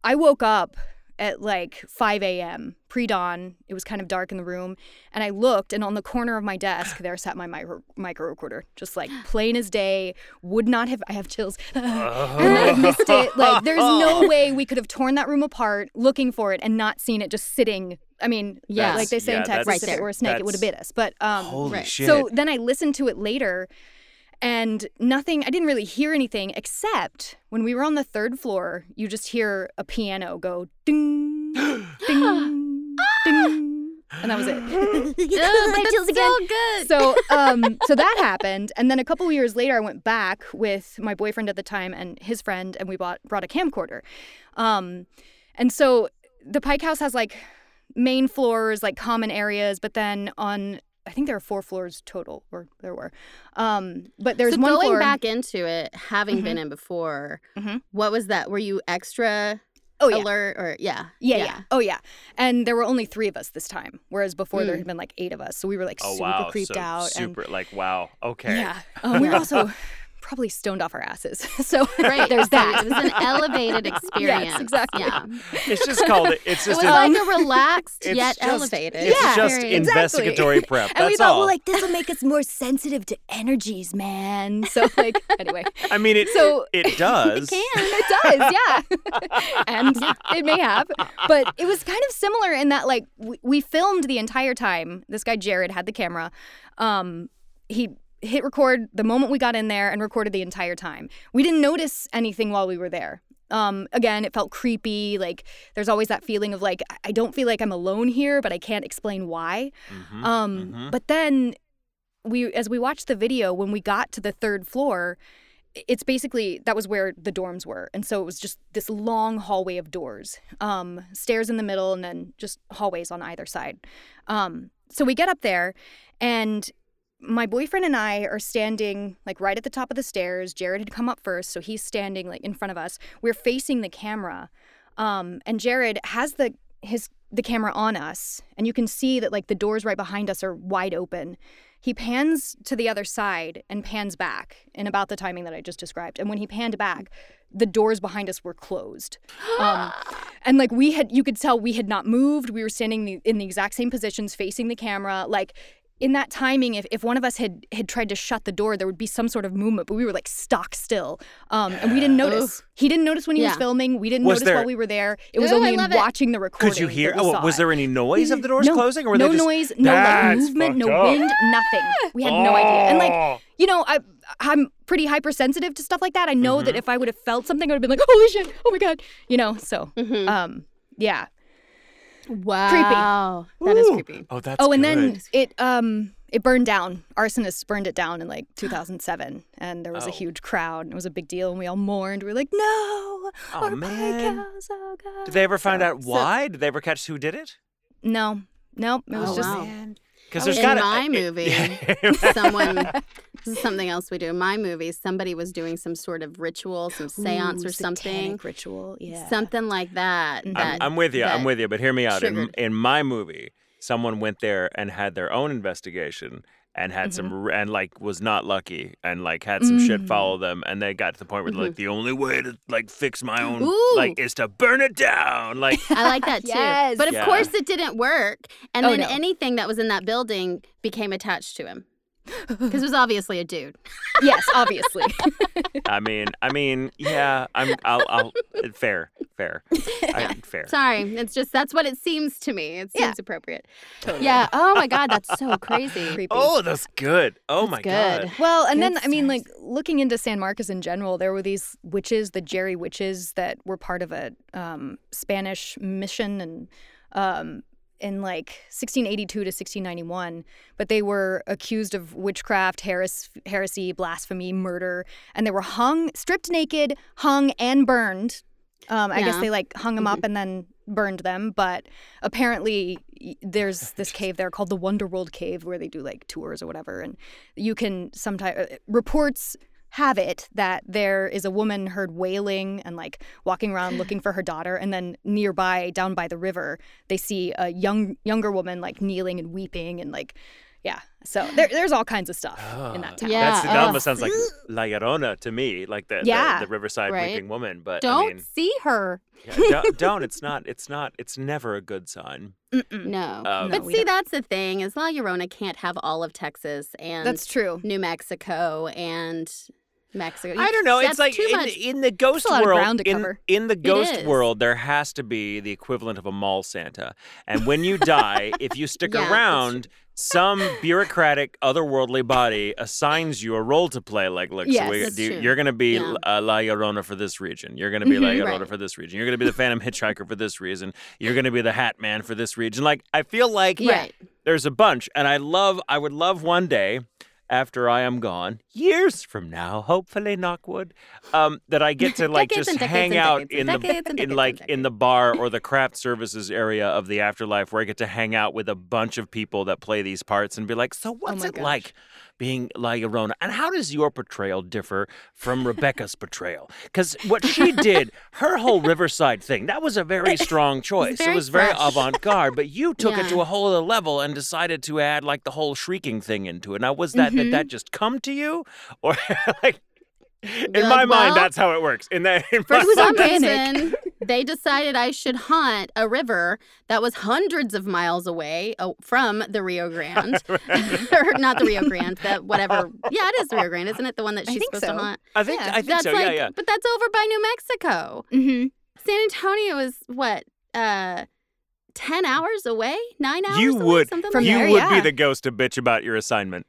I woke up at like 5 a.m. pre dawn. It was kind of dark in the room. And I looked, and on the corner of my desk, there sat my micro, micro recorder, just like plain as day. Would not have, I have chills. and I missed it. Like, there's no way we could have torn that room apart looking for it and not seen it just sitting. I mean, Yeah. like they say Yeah, in Texas, Right if it there. were a snake, it would have bit us. But um, Holy Right. shit. so then I listened to it later and nothing, I didn't really hear anything except when we were on the third floor, you just hear a piano go ding, ding, ding. And that was it. Chills that's so good. So, um, so that happened, and then a couple years later, I went back with my boyfriend at the time and his friend, and we bought brought a camcorder. Um, and so the Pike House has like main floors, like common areas, but then on I think there are four floors total, or there were. Um, but there's so one going floor. back into it, having been in before, Mhm. what was that? Were you extra oh yeah. alert or yeah? Yeah, yeah, Oh, yeah. And there were only three of us this time, whereas before there Mm. had been like eight of us. So we were like oh super wow. creeped so out. super like wow. Okay. Yeah. Um, we were also probably stoned off our asses. so Right. there's that. It was an elevated experience. Yes, exactly. Yeah. It's just called it. It's It just was an- like a relaxed it's yet just- elevated. It's Yeah, just experience. Exactly. investigatory prep. And we thought, all. well, like this will make us more sensitive to energies, man. So like, anyway, I mean, it so- it does. It can. it does, yeah, and it may have, but it was kind of similar in that like we, we filmed the entire time. This guy Jared had the camera. Um, he hit record the moment we got in there and recorded the entire time. We didn't notice anything while we were there. Um, again, it felt creepy. Like there's always that feeling of like I- don't feel like I'm alone here, but I can't explain why. Mhm, Um, mhm. But then we, as we watched the video, when we got to the third floor, it's basically that was where the dorms were, and so it was just this long hallway of doors, um, stairs in the middle, and then just hallways on either side. Um, so we get up there, and my boyfriend and I are standing like right at the top of the stairs. Jared had come up first, so he's standing like in front of us. We're facing the camera, um, and Jared has the his the camera on us, and you can see that like the doors right behind us are wide open. He pans to the other side and pans back in about the timing that I just described. And when he panned back, the doors behind us were closed. Um, and like we had, you could tell we had not moved. We were standing in the exact same positions, facing the camera. Like in that timing, if, if one of us had had tried to shut the door, there would be some sort of movement. But we were like stock still, um, and we didn't notice. He didn't notice when he was filming. We didn't Was notice there- while we were there. It was Ooh, only in love it. watching the recording. Could you hear? that we Oh, saw was there any noise of the doors no, closing, or were no just? noise, no like movement, no up. wind, nothing. We had no idea. And like, you know, I I'm pretty hypersensitive to stuff like that. I know Mm-hmm. that if I would have felt something, I would have been like, holy shit, oh my god, you know. So, Mhm. um, yeah. Wow. Creepy. That is Ooh. creepy. Oh, that's oh, and then it um it burned down. Arsonists burned it down in like 2007, and there was a Oh. huge crowd. And it was a big deal, and we all mourned. We were like, no, our man. cows, oh god. Did they ever find So- out why? Did they ever catch who did it? No, no, it was Oh, just wow. Because Oh, there's In got my movie, someone this is something else we do in my movie somebody was doing some sort of ritual some seance Ooh, or something ritual. Yeah, something like that, Mhm. that I'm, I'm with you. I'm with you. But hear me out. In, in my movie, someone went there and had their own investigation and had Mm-hmm. some and like was not lucky and like had some shit Mm. follow them and they got to the point where they're like the only way to like fix my own Mm-hmm. Ooh. like is to burn it down. Like I like that too. Yes. But of Yeah. course it didn't work. And Oh, then no. anything that was in that building became attached to him. Because it was obviously a dude. yes, obviously. I mean, I mean, yeah, I'm I'll, I'll fair, fair, I, fair. Sorry. It's just that's what it seems to me. It seems Yeah. appropriate. Yeah. Oh my God, that's so crazy. Creepy. Oh, that's good. Oh That's my good. god. Well, and then Good I mean, like looking into San Marcos in general, there were these witches, the Jerry witches, that were part of a um, Spanish mission and um, in like 1682 to 1691. But they were accused of witchcraft, heres- heresy, blasphemy, murder, and they were hung, stripped naked, hung, and burned. Um, I guess they like hung them up and then burned them. But apparently, there's this cave there called the Wonderworld Cave where they do like tours or whatever, and you can sometimes reports have it that there is a woman heard wailing and like walking around looking for her daughter and then nearby down by the river they see a young younger woman like kneeling and weeping and like yeah so there, there's all kinds of stuff in that town Yeah. That's, that ugh. almost sounds like La Llorona to me, like the, Yeah. the, the Riverside Right. weeping woman. But Don't I mean, see her. yeah, don't, don't. It's not. It's not. It's never a good sign. Mm-mm. No. Um, but No, see, don't. that's the thing is La Llorona can't have all of Texas and that's true New Mexico and Mexico. I don't know. It's like in, in the ghost a lot of world. in, in the ghost world, there has to be the equivalent of a mall Santa. And when you die, if you stick Yeah, around, some bureaucratic, otherworldly body assigns you a role to play. Like, look, Yes, so we, do, you're going to be Yeah. uh, La Llorona for this region. You're going to be La Mhm. Llorona Right. for this region. You're going to be the Phantom Hitchhiker for this reason. You're going to be the Hat Man for this region. Like, I feel like Right. there's a bunch and i love i would love one day after i am gone years from now hopefully knockwood um, that i get to like just hang out in the in like in the bar or the craft services area of the afterlife where i get to hang out with a bunch of people that play these parts and be like so what's my it gosh. like being La Llorona. And how does your portrayal differ from Rebecca's portrayal? Because what she did, her whole Riverside thing, that was a very strong choice. very it was very fresh. avant garde, but you took it to a whole other level and decided to add like the whole shrieking thing into it. Now, was that Mm-hmm. did that just come to you? Or like in You're my like, mind, well, that's how it works. In that in For my some mind, reason, they decided I should haunt a river that was hundreds of miles away uh, from the Rio Grande. or not the Rio Grande, that whatever. Yeah, it is the Rio Grande, isn't it? The one that she's think supposed to so. haunt. I think Yeah. I think that's so. like, yeah, yeah. but that's over by New Mexico. mm-hmm. San Antonio is what, uh, ten hours away, nine hours. You away? would something From like you there, that? would be the ghost to bitch about your assignment.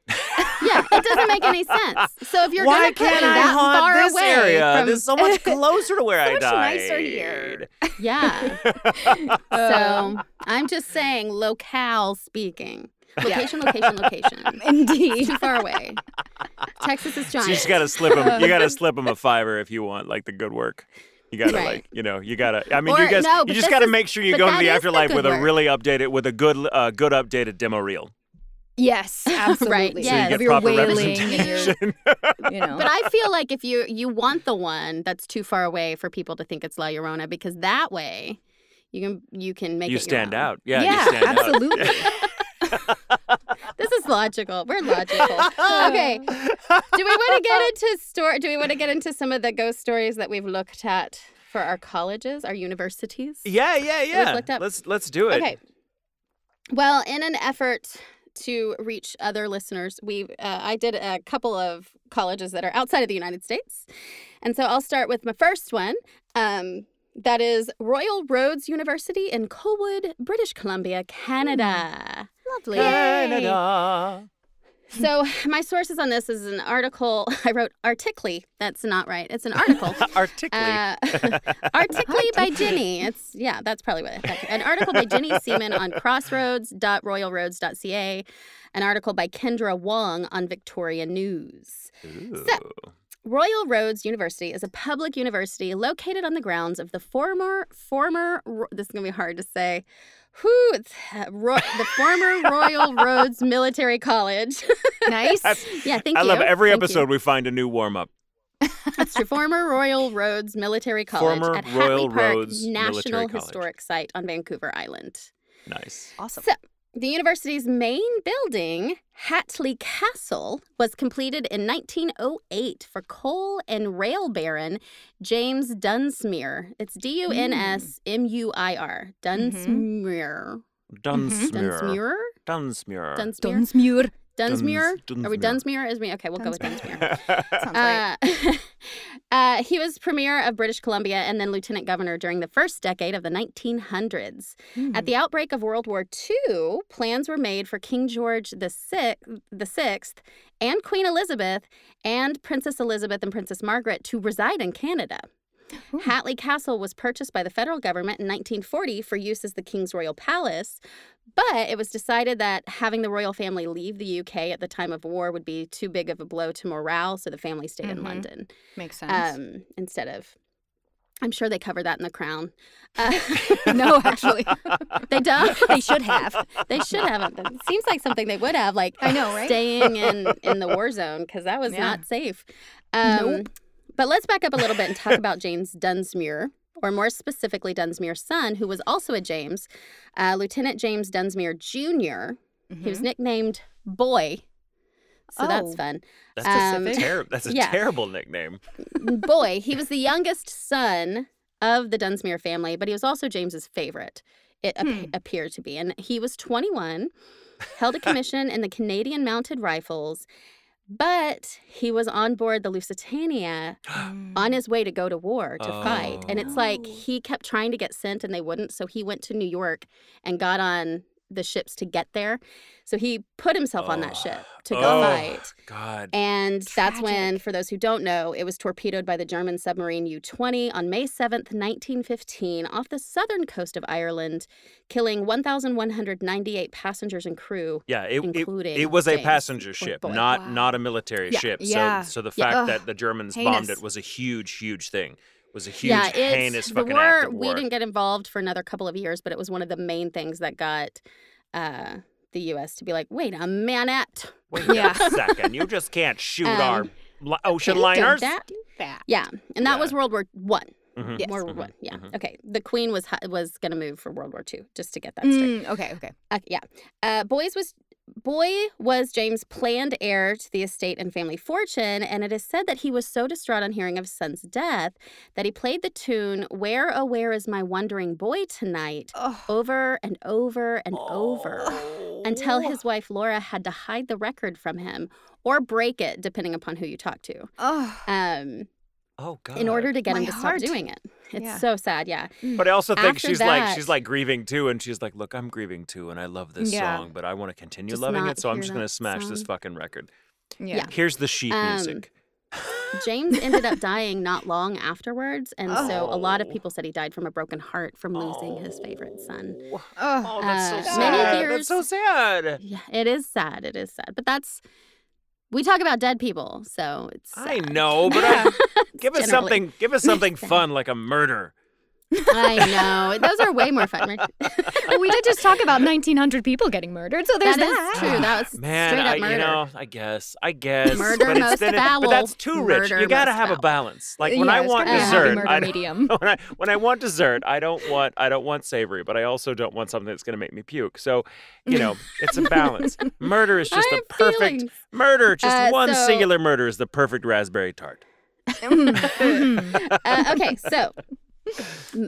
Yeah, it doesn't make any sense. So if you're Why gonna put can't me that haunt far this away area? from This is so much closer to where I much died. nicer here. yeah. so I'm just saying, locale speaking, location, location, location. Indeed. Too far away. Texas is So giant. you just gotta slip them. You gotta slip them a fiver if you want like the good work. You gotta Right. like, you know, you gotta. I mean, Or- you guys, no, you just gotta is- make sure you go into the is the afterlife good with a really updated, with a good, uh, good updated demo reel. Yes, absolutely. yeah. So you Of get your proper wailing and your, representation. you know. But I feel like if you you want the one that's too far away for people to think it's La Llorona, because that way you can you can make you it stand your own. out. Yeah, yeah, you stand out. absolutely. This is logical. We're logical. okay. Do we want to get into story? Do we want to get into some of the ghost stories that we've looked at for our colleges, our universities? Yeah, yeah, yeah. looked up. Let's let's do it. Okay. Well, in an effort to reach other listeners, we uh, I did a couple of colleges that are outside of the United States, and so I'll start with my first one. Um, that is Royal Roads University in Colwood, British Columbia, Canada. Lovely. Canada. So my sources on this is an article I wrote articly. That's not right. It's an article. Articulate. Uh, articly by Ginny. It's yeah, that's probably what it An article by Ginny Seaman on crossroads.royalroads.ca. An article by Kendra Wong on Victoria News. Ooh. Royal Roads University is a public university located on the grounds of the former former this is gonna be hard to say. Whew, it's, uh, ro- the former Royal Roads Military College. Nice. yeah, thank I you. I love every Thank you. episode we find a new warm up. That's true. Former Royal Roads Military College Former at Royal Hatley Park Roads National Military College. Historic Site on Vancouver Island. Nice. awesome. So, the university's main building, Hatley Castle, was completed in 1908 for coal and rail baron James Dunsmuir. It's mm. D U N S M U I R. Mm-hmm. Mm-hmm. Dunsmuir. Dunsmuir. Dunsmuir? Dunsmuir. Dunsmuir? Dunsmuir. Dunsmuir? Are we Dunsmuir. Dunsmuir? Is me? Okay, we'll go with Dunsmuir. Dunsmuir. Sounds right. Uh, Uh, he was premier of British Columbia and then lieutenant governor during the first decade of the 1900s. At the outbreak of World War II, plans were made for King George the Sixth, the Sixth, and Queen Elizabeth, and Princess Elizabeth and Princess Margaret to reside in Canada. Hatley Castle was purchased by the federal government in 1940 for use as the King's Royal Palace, but it was decided that having the royal family leave the UK at the time of war would be too big of a blow to morale, so the family stayed in Mhm. London Makes sense. um, instead of. I'm sure they cover that in the Crown. Uh, no, actually, they don't. they should have. They should have. It seems like something they would have, like I know, right? staying in in the war zone because that was Yeah. not safe. Um, Nope. But let's back up a little bit and talk about James Dunsmuir, or more specifically, Dunsmuir's son, who was also a James, uh, Lieutenant James Dunsmuir Jr. He was nicknamed Boy. So that's Oh. fun. That's Um, a terrible. That's a yeah. terrible nickname. Boy, he was the youngest son of the Dunsmuir family, but he was also James's favorite. It ap- Hmm. appeared to be, and he was 21, held a commission in the Canadian Mounted Rifles, but he was on board the Lusitania on mm. his way to go to war to fight. And it's like Oh. he kept trying to get sent and they wouldn't. So he went to New York and got on the ships to get there. So he put himself on that oh, ship to go Oh, fight. God. And that's when, for those who don't know, it was torpedoed by the German submarine U 20 on May 7th, 1915, off the southern coast of Ireland, killing 1,198 passengers and crew. Yeah, it, it, including it was a passenger ship, not Wow. not a military Yeah. ship. Yeah. So so the fact Ugh. that the Germans bombed it was a huge, huge thing. Was a huge, yeah, it's heinous the fucking war. act of We didn't get involved for another couple of years, but it was one of the main things that got uh, the U.S. to be like, "Wait a minute, Wait Yeah. a second, you just can't shoot our Um, li- ocean can't liners. that." that. Yeah, and that Yeah. was World War One. Mhm. Yes. World War Mhm, One. Yeah. mhm. Okay. The Queen was was gonna move for World War Two, just to get that straight. Mm, okay, okay. Uh, yeah. Uh, Boys was Boy was James' planned heir to the estate and family fortune, and it is said that he was so distraught on hearing of his son's death that he played the tune "Where Oh Where Is My Wandering Boy Tonight" Oh, over and over and over Oh. until his wife Laura had to hide the record from him or break it, depending upon who you talk to, oh. um, Oh God. in order to get My him to heart. stop doing it. It's Yeah. so sad. Yeah. But I also think After she's like she's like grieving too, and she's like, "Look, I'm grieving too, and I love this Yeah. song, but I want to continue Just loving it, so I'm just gonna that smash this fucking record." Yeah. Yeah. Here's the sheet Um, music. James ended up dying not long afterwards, and so a lot of Oh. people said he died from a broken heart from losing his favorite son. Oh, Oh, that's uh, so many sad. years- That's so sad. Yeah, it is sad. It is sad, but that's we talk about dead people, so it's. I uh, know, but I, give us generally- something. Give us something fun like a murder. I know those are way more fun. we did just talk about 1,900 people getting murdered, so there's That that. is true. That was Man, straight up I, murder. you know, I guess, I guess, Murder but it's most then foul. but that's too rich. Murder you gotta most have a balance. Like when I Yeah, it's want gotta be a happy dessert, murder I medium. when I when I want dessert, I don't want I don't want savory, but I also don't want something that's gonna make me puke. So, you know, it's a balance. murder is just I the perfect feelings. murder. Just Uh, one so- singular murder is the perfect raspberry tart. uh, okay, so m-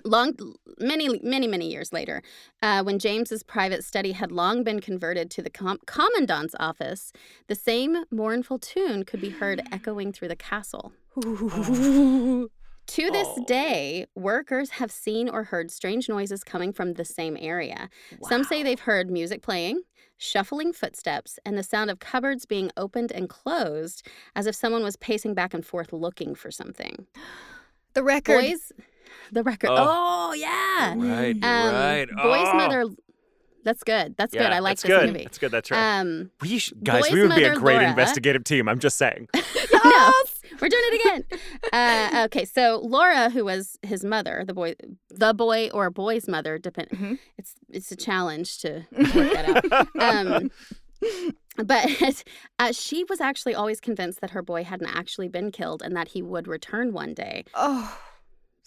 long, many, many, many years later, uh, when James's private study had long been converted to the com- commandant's office, the same mournful tune could be heard echoing through the castle. To this Oh. day, workers have seen or heard strange noises coming from the same area. Some say they've heard music playing, shuffling footsteps, and the sound of cupboards being opened and closed as if someone was pacing back and forth looking for something. The record. Boys, the record. Oh. Oh, yeah. Right, Um, right. Boy's Oh. mother. That's good. That's good. I like that's this good. movie. That's good. That's right. Um, we sh- guys, Boy's we would be a great Laura- investigative team. I'm just saying. no, we're doing it again. Uh, okay, so Laura, who was his mother, the boy, the boy or boy's mother, depend. Mhm. It's it's a challenge to work that out. Um, but uh, she was actually always convinced that her boy hadn't actually been killed and that he would return one day Oh,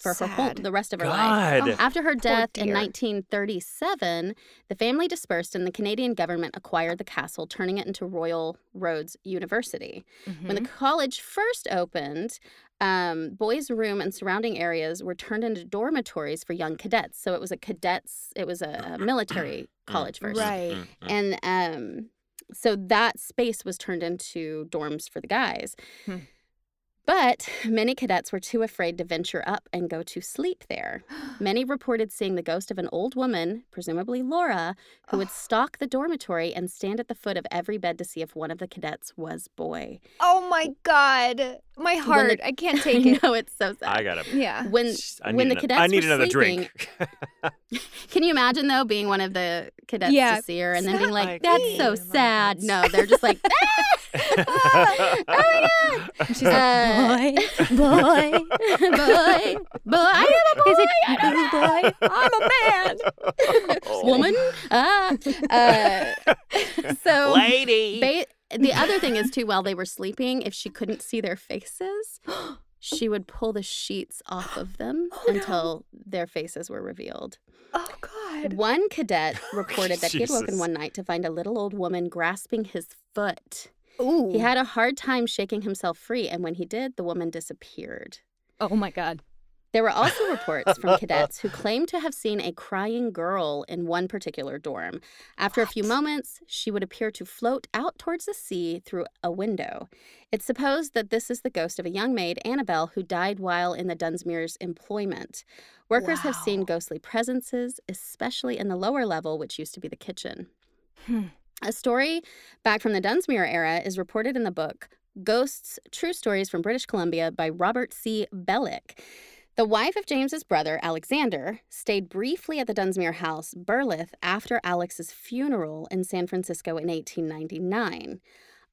for her whole, the rest of her life. God. After her death in 1937, the family dispersed and the Canadian government acquired the castle, turning it into Royal Roads University. When the Mhm. college first opened, um, boys' room and surrounding areas were turned into dormitories for young cadets. So it was a cadets, it was a, a military college first. Right. Mm, mm. And um, so that space was turned into dorms for the guys. Hmm. But many cadets were too afraid to venture up and go to sleep there. Many reported seeing the ghost of an old woman, presumably Laura, who would stalk the dormitory and stand at the foot of every bed to see if one of the cadets was boy. Oh my God. My heart. I can't take it. I know it's so sad. I gotta. Yeah. when I when the ano- cadets I need were another sleeping, drink. Can you imagine though being one of the cadets Yeah. to see her and then being like, like "That's me. so Like, sad." that's- No, they're just like, "Ah, oh my god!" She's like, boy, boy, boy, boy, I am a boy. Is it I don't you, boy? I'm a man. Oh. woman. Ah. Uh, so lady. ba- the other thing is too, while they were sleeping, if she couldn't see their faces, she would pull the sheets off of them Oh, no. until their faces were revealed. Oh God. One cadet reported that he had woken one night to find a little old woman grasping his foot. Ooh. He had a hard time shaking himself free, and when he did, the woman disappeared. Oh my God. There were also reports from cadets who claimed to have seen a crying girl in one particular dorm. After a few moments, she would appear to float out towards the sea through a window. It's supposed that this is the ghost of a young maid, Annabelle, who died while in the Dunsmuir's employment. Workers have seen ghostly presences, especially in the lower level, which used to be the kitchen. Hmm. A story back from the Dunsmuir era is reported in the book Ghosts True Stories from British Columbia by Robert C. Belyk. The wife of James's brother, Alexander, stayed briefly at the Dunsmuir house, Burleith, after Alex's funeral in San Francisco in 1899.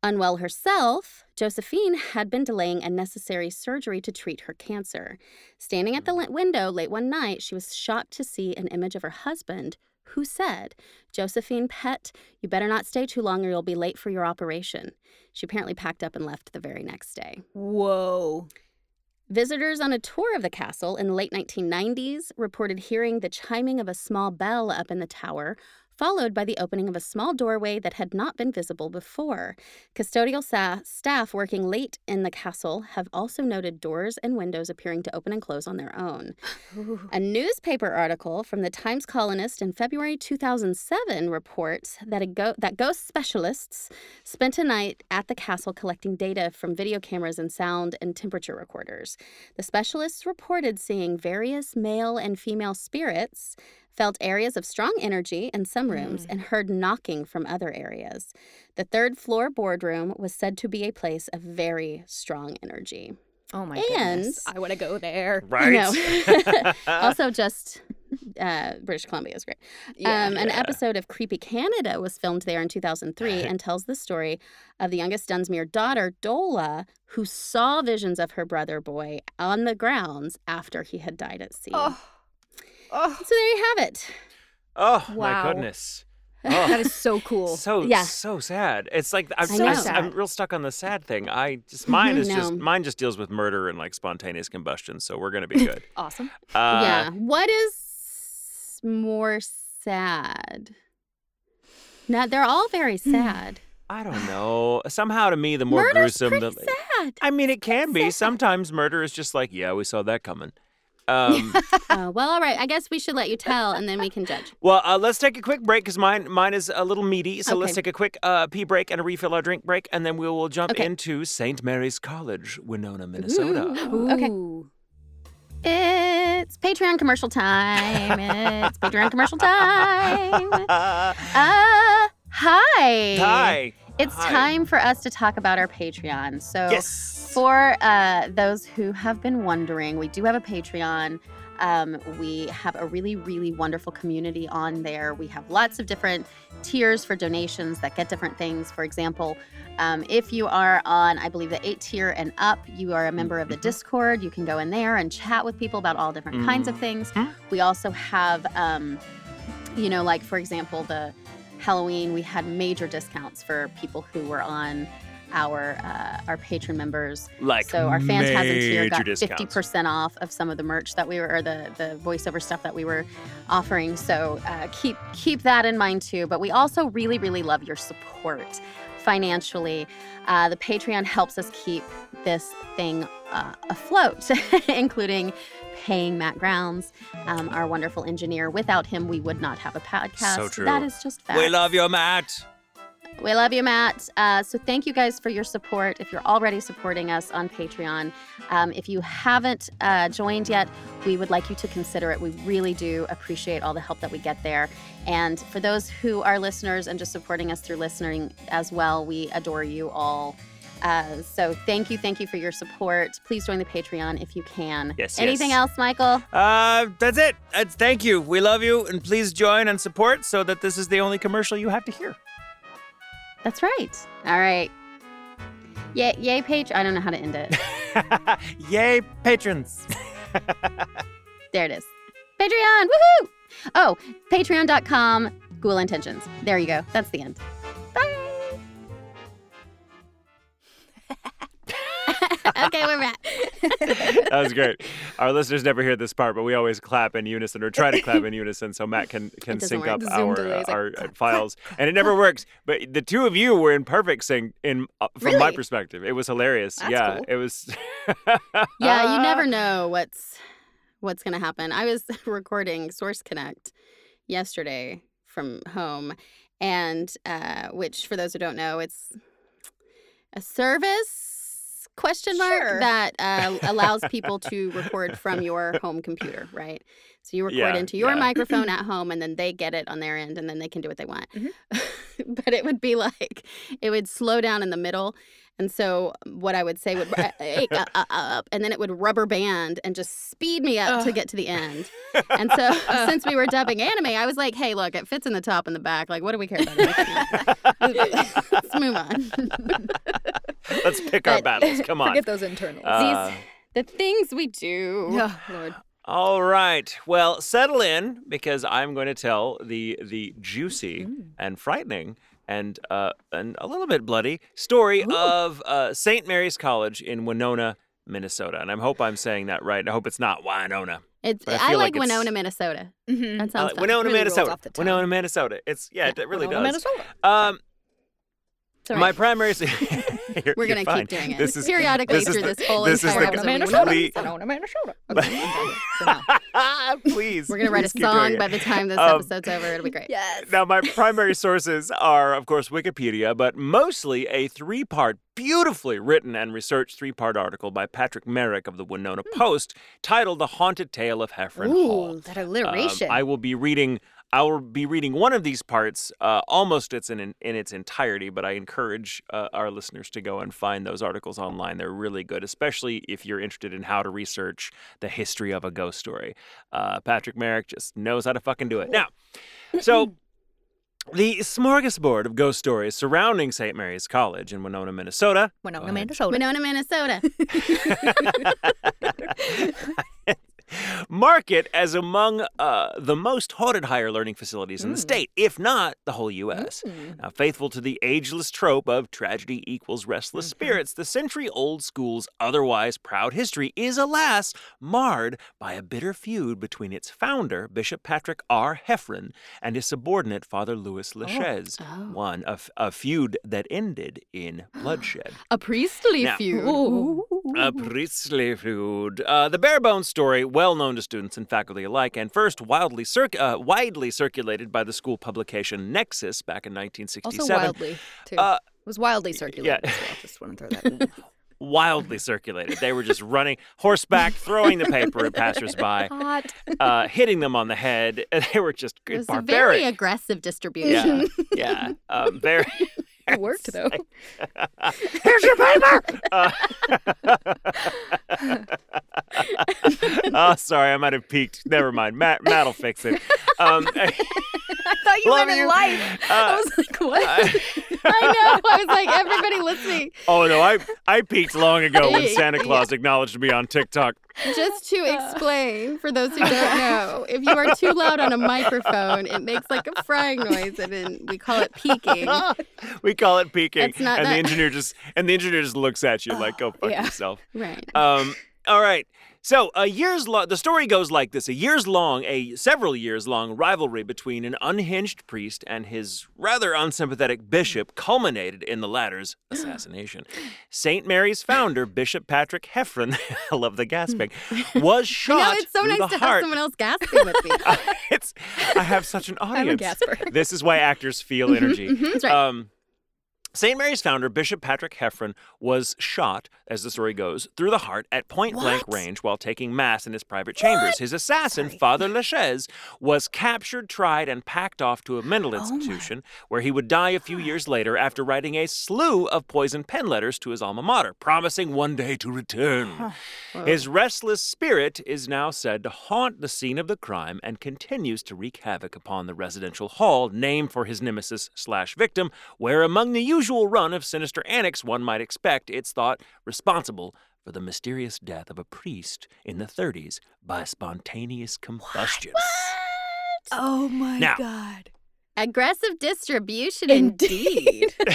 Unwell herself, Josephine had been delaying a necessary surgery to treat her cancer. Standing at the mm. window late one night, she was shocked to see an image of her husband, who said, Josephine, pet, you better not stay too long or you'll be late for your operation. She apparently packed up and left the very next day. Whoa. Visitors on a tour of the castle in the late 1990s reported hearing the chiming of a small bell up in the tower, followed by the opening of a small doorway that had not been visible before. Custodial sa- staff working late in the castle have also noted doors and windows appearing to open and close on their own. A newspaper article from the Times Colonist in February 2007 reports that, a go- that ghost specialists spent a night at the castle collecting data from video cameras and sound and temperature recorders. The specialists reported seeing various male and female spirits, felt areas of strong energy in some rooms, and heard knocking from other areas. The third floor boardroom was said to be a place of very strong energy. Oh my And- goodness. I want to go there. Right. I know. also, just uh, British Columbia is great. Yeah. um, An Yeah. episode of Creepy Canada was filmed there in 2003 and tells the story of the youngest Dunsmuir daughter, Dola, who saw visions of her brother boy on the grounds after he had died at sea. Oh. Oh. So there you have it. oh my goodness. That Oh, is so cool. so Yeah. so sad. It's like I'm, I. I'm, So I'm real stuck on the sad thing. I just mine is just mine just deals with murder and like spontaneous combustion. So we're gonna be good. awesome. Uh, yeah. What is more sad? Now, they're all very sad. I don't know. Somehow to me, the more Murder's gruesome pretty the. sad. I mean, it can be. sad. Sometimes murder is just like, yeah, we saw that coming. Um, oh, well, all right. I guess we should let you tell and then we can judge. well, uh, let's take a quick break because mine mine is a little meaty. So let's take a quick uh, pee break and a refill our drink break, and then we will jump Okay. into St. Mary's College, Winona, Minnesota. Okay. Ooh. It's Patreon commercial time. It's Patreon commercial time. Uh, hi. Hi. It's Hi. time for us to talk about our Patreon. So, Yes. for uh, those who have been wondering, we do have a Patreon. Um, we have a really, really wonderful community on there. We have lots of different tiers for donations that get different things. For example, um, if you are on, I believe, the eight tier and up, you are a member of the Mhm. Discord. You can go in there and chat with people about all different kinds of things. Mhm. We also have, um, you know, like for example, the Halloween, we had major discounts for people who were on our uh, our patron members. Like so our Phantasm tier got fifty percent off of some of the merch that we were, or the the voiceover stuff that we were offering. So uh, keep keep that in mind too. But we also really really love your support financially. Uh, the Patreon helps us keep this thing uh, afloat, including paying Matt Grounds, um, our wonderful engineer. Without him, we would not have a podcast. So true. That is just fact. We love you, Matt. We love you, Matt. Uh, so thank you guys for your support. If you're already supporting us on Patreon, um, if you haven't uh, joined yet, we would like you to consider it. We really do appreciate all the help that we get there. And for those who are listeners and just supporting us through listening as well, we adore you all. Uh, so thank you, thank you for your support. Please join the Patreon if you can. Yes, Anything yes. else, Michael? Uh, that's it. That's, thank you. We love you, and please join and support so that this is the only commercial you have to hear. That's right. All right. Yay, yay, page. I don't know how to end it. Yay, patrons. There it is. Patreon. Woohoo! Oh, patreon.com, Ghoul Intentions. There you go. That's the end. Okay, we're back. that was great. Our listeners never hear this part, but we always clap in unison or try to clap in unison so Matt can can sync work. up our uh, like our clap, files, and it never works. But the two of you were in perfect sync in uh, from my perspective. It was hilarious. That's yeah, cool. it was. Yeah, you never know what's what's gonna happen. I was recording Source Connect yesterday from home, and uh, which, for those who don't know, it's a service question mark Sure. that uh, allows people to record from your home computer, right? So you record Yeah, into your yeah. microphone at home, and then they get it on their end, and then they can do what they want. Mhm. but it would be like it would slow down in the middle. And so what I would say would uh, uh, uh, up, and then it would rubber band and just speed me up to get to the end. And so since we were dubbing anime, I was like, "Hey, look, it fits in the top and the back. Like, what do we care about?" Let's move on. Let's pick our battles. Come on. Forget those internals. Uh, the things we do. oh, Lord. All right. Well, settle in because I'm going to tell the the juicy and frightening and uh, and a little bit bloody story of uh, St. Mary's College in Winona, Minnesota. And I hope I'm saying that right. I hope it's not Winona. It's, But I I, feel like, like it's- Winona, Minnesota. Mhm. That sounds like. Winona, Really Minnesota. off the tongue. Winona, Minnesota. It's yeah, Yeah, it really Winona, does. Minnesota. Um, It's all My primary. We're gonna keep doing it This is periodically this is through the- this whole this is entire the episode. Amanda complete-. Sonona Amanda Shoda. Okay, I'm done. For now. Please. We're gonna write a please keep doing song by the time this Um, episode's over. It'll be great. Yes. Now, my primary sources are, of course, Wikipedia, but mostly a three part, beautifully written and researched three part article by Patrick Merrick of the Winona Post titled The Haunted Tale of Heffron Hall. Ooh, that Um, alliteration. I will be reading. I will be reading one of these parts, uh, almost it's in, in in its entirety. But I encourage uh, our listeners to go and find those articles online. They're really good, especially if you're interested in how to research the history of a ghost story. Uh, Patrick Merrick just knows how to fucking do it. Now, so the smorgasbord of ghost stories surrounding St. Mary's College in Winona, Minnesota. Winona Go Amanda ahead. Shoda. Winona, Minnesota. mark it as among uh, the most haunted higher learning facilities in the Mm. state, if not the whole U.S. Mm. Now, faithful to the ageless trope of tragedy equals restless Mhm. spirits, the century old school's otherwise proud history is, alas, marred by a bitter feud between its founder, Bishop Patrick R. Heffron, and his subordinate, Father Louis Lesches. Oh. One, a, a feud that ended in bloodshed. A priestly Now- feud. Ooh. A priestly feud. Uh, the bare bones story, well known to students and faculty alike, and first wildly, circ- uh, widely circulated by the school publication Nexus back in 1967. Also 1967. wildly, too. Uh, it was wildly circulated yeah. well. Just want to throw that in. Wildly circulated. They were just running horseback, throwing the paper at passersby, uh, hitting them on the head. They were just It was a barbaric. very aggressive distribution. yeah, yeah, um, very. It worked, though. Here's your paper. Uh, oh, sorry, I might have peaked. Never mind. Matt, Matt'll fix it. Um, I thought you Love meant you. in life. Uh, I was like, what? I- I know. I was like, everybody listening. oh no, I I peaked long ago when Santa Claus acknowledged me on TikTok. Just to explain, for those who don't know, if you are too loud on a microphone, it makes like a frying noise, and then we call it peaking. We call it peeking, It's not and the engineer just and the engineer just looks at you like, "Go fuck yeah. yourself." Right. Um, all right. So a years long, the story goes like this: a years long, a several years long rivalry between an unhinged priest and his rather unsympathetic bishop culminated in the latter's assassination. Saint Mary's founder, Bishop Patrick Heffron, I love the gasping, was I shot know it's so nice to have someone else gasping with me. it's, I have such an audience. I'm a gasper. This is why actors feel energy. Mhm, That's right. Um, St. Mary's founder, Bishop Patrick Heffron, was shot, as the story goes, through the heart at point blank range while taking Mass in his private chambers. His assassin, Sorry. Father Lesches, was captured, tried, and packed off to a mental Oh institution where he would die a few years later after writing a slew of poisoned pen letters to his alma mater, promising one day to return. His restless spirit is now said to haunt the scene of the crime and continues to wreak havoc upon the residential hall named for his nemesis slash victim, where among the usual run of sinister annex one might expect it's thought responsible for the mysterious death of a priest in the 30s by spontaneous combustion. What? Oh my Now- god. Aggressive distribution, Indeed. indeed.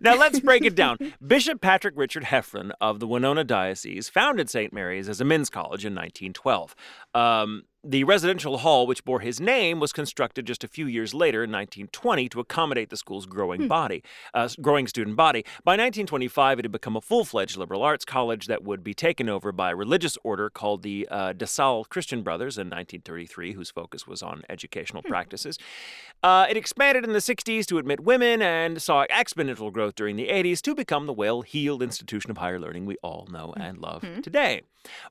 now let's break it down. Bishop Patrick Richard Heffron of the Winona Diocese founded St. Mary's as a men's college in 1912. Um, the residential hall, which bore his name, was constructed just a few years later in 1920 to accommodate the school's growing body, uh, growing student body. By 1925, it had become a full-fledged liberal arts college that would be taken over by a religious order called the uh, De Salle Christian Brothers in 1933, whose focus was on educational practices. Uh, it expanded in the 60s to admit women and saw exponential growth during the 80s to become the well heeled institution of higher learning we all know and love today.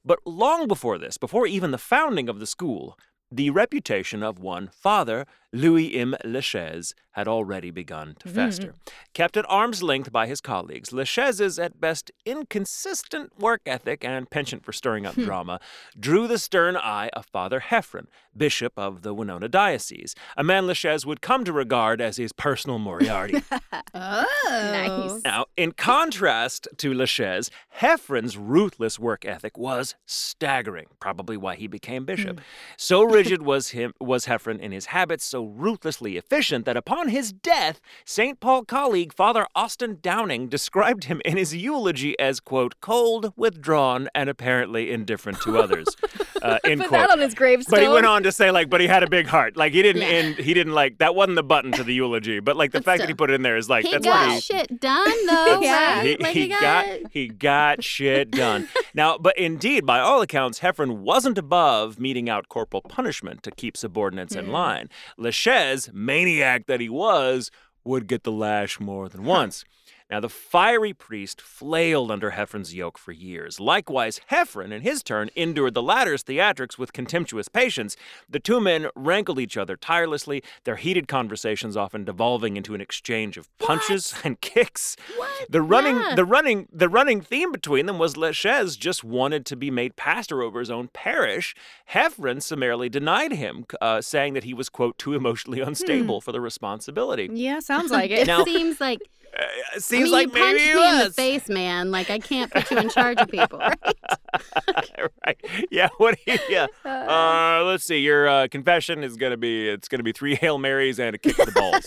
But long before this, before even the founding of the school, the reputation of one father, Louis M. Lesches, had already begun to mm-hmm. fester. Kept at arm's length by his colleagues, Lesches's at best inconsistent work ethic and penchant for stirring up hmm. drama drew the stern eye of Father Heffron, bishop of the Winona Diocese, a man Lesches would come to regard as his personal Moriarty. Oh. Nice. Now, in contrast to Lesches, Heffron's ruthless work ethic was staggering, probably why he became hmm. bishop. So rigid was him was Heffron in his habits, so so ruthlessly efficient that upon his death, St. Paul colleague Father Austin Dowling described him in his eulogy as, quote, cold, withdrawn, and apparently indifferent to others. Uh, end Put quote. that on his gravestone. But he went on to say, like, but he had a big heart. Like, he didn't Yeah. end, he didn't, like, that wasn't the button to the eulogy. But, like, the But fact that he put it in there is, like, he that's got pretty. shit done though, Yeah. right? He, like he got he got shit done. Now, but indeed, by all accounts, Heffron wasn't above meting out corporal punishment to keep subordinates in line. Lesches, maniac that he was, would get the lash more than once. Now, the fiery priest flailed under Heffron's yoke for years. Likewise, Heffron, in his turn, endured the latter's theatrics with contemptuous patience. The two men rankled each other tirelessly, their heated conversations often devolving into an exchange of punches and kicks. What? The running, Yeah. the running, the running theme between them was Lesches just wanted to be made pastor over his own parish. Heffron summarily denied him, uh, saying that he was quote too emotionally unstable for the responsibility. Yeah, sounds like It it. Seems like Uh, I seems mean, like you maybe punched he me in the face, man. Like I can't put you in charge of people. right. Yeah. What? You, yeah. Uh, let's see. Your uh, confession is gonna be it's gonna be three hail marys and a kick to the balls.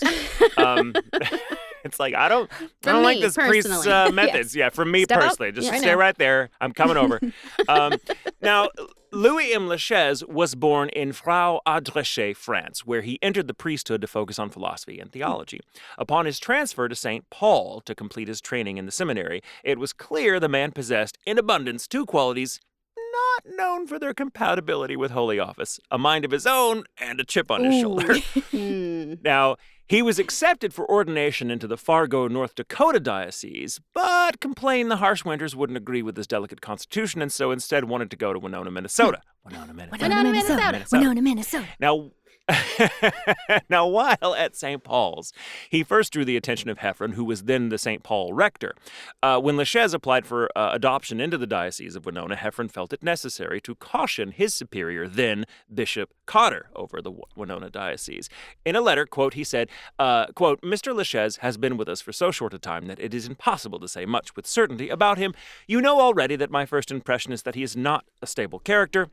um, it's like I don't I don't like this priest's uh, methods. Yeah, for me Step up. personally, just Yeah, I stay right there. I'm coming over. um, now. Louis M. Lesches was born in Frau Adreche, France, where he entered the priesthood to focus on philosophy and hmm. theology. Upon his transfer to St. Paul to complete his training in the seminary, it was clear the man possessed in abundance two qualities not known for their compatibility with Holy Office a mind of his own and a chip on his shoulder. Hmm. Now, he was accepted for ordination into the Fargo, North Dakota diocese, but complained the harsh winters wouldn't agree with his delicate constitution and so instead wanted to go to Winona, Minnesota. Winona, Minnesota. Winona, Minnesota. Minnesota. Winona, Minnesota. Now, now, while at St. Paul's, he first drew the attention of Heffron, who was then the St. Paul rector. Uh, when Lesches applied for uh, adoption into the Diocese of Winona, Heffron felt it necessary to caution his superior, then Bishop Cotter, over the Winona Diocese. In a letter, quote, he said, uh, quote, Mr. Lesches has been with us for so short a time that it is impossible to say much with certainty about him. You know already that my first impression is that he is not a stable character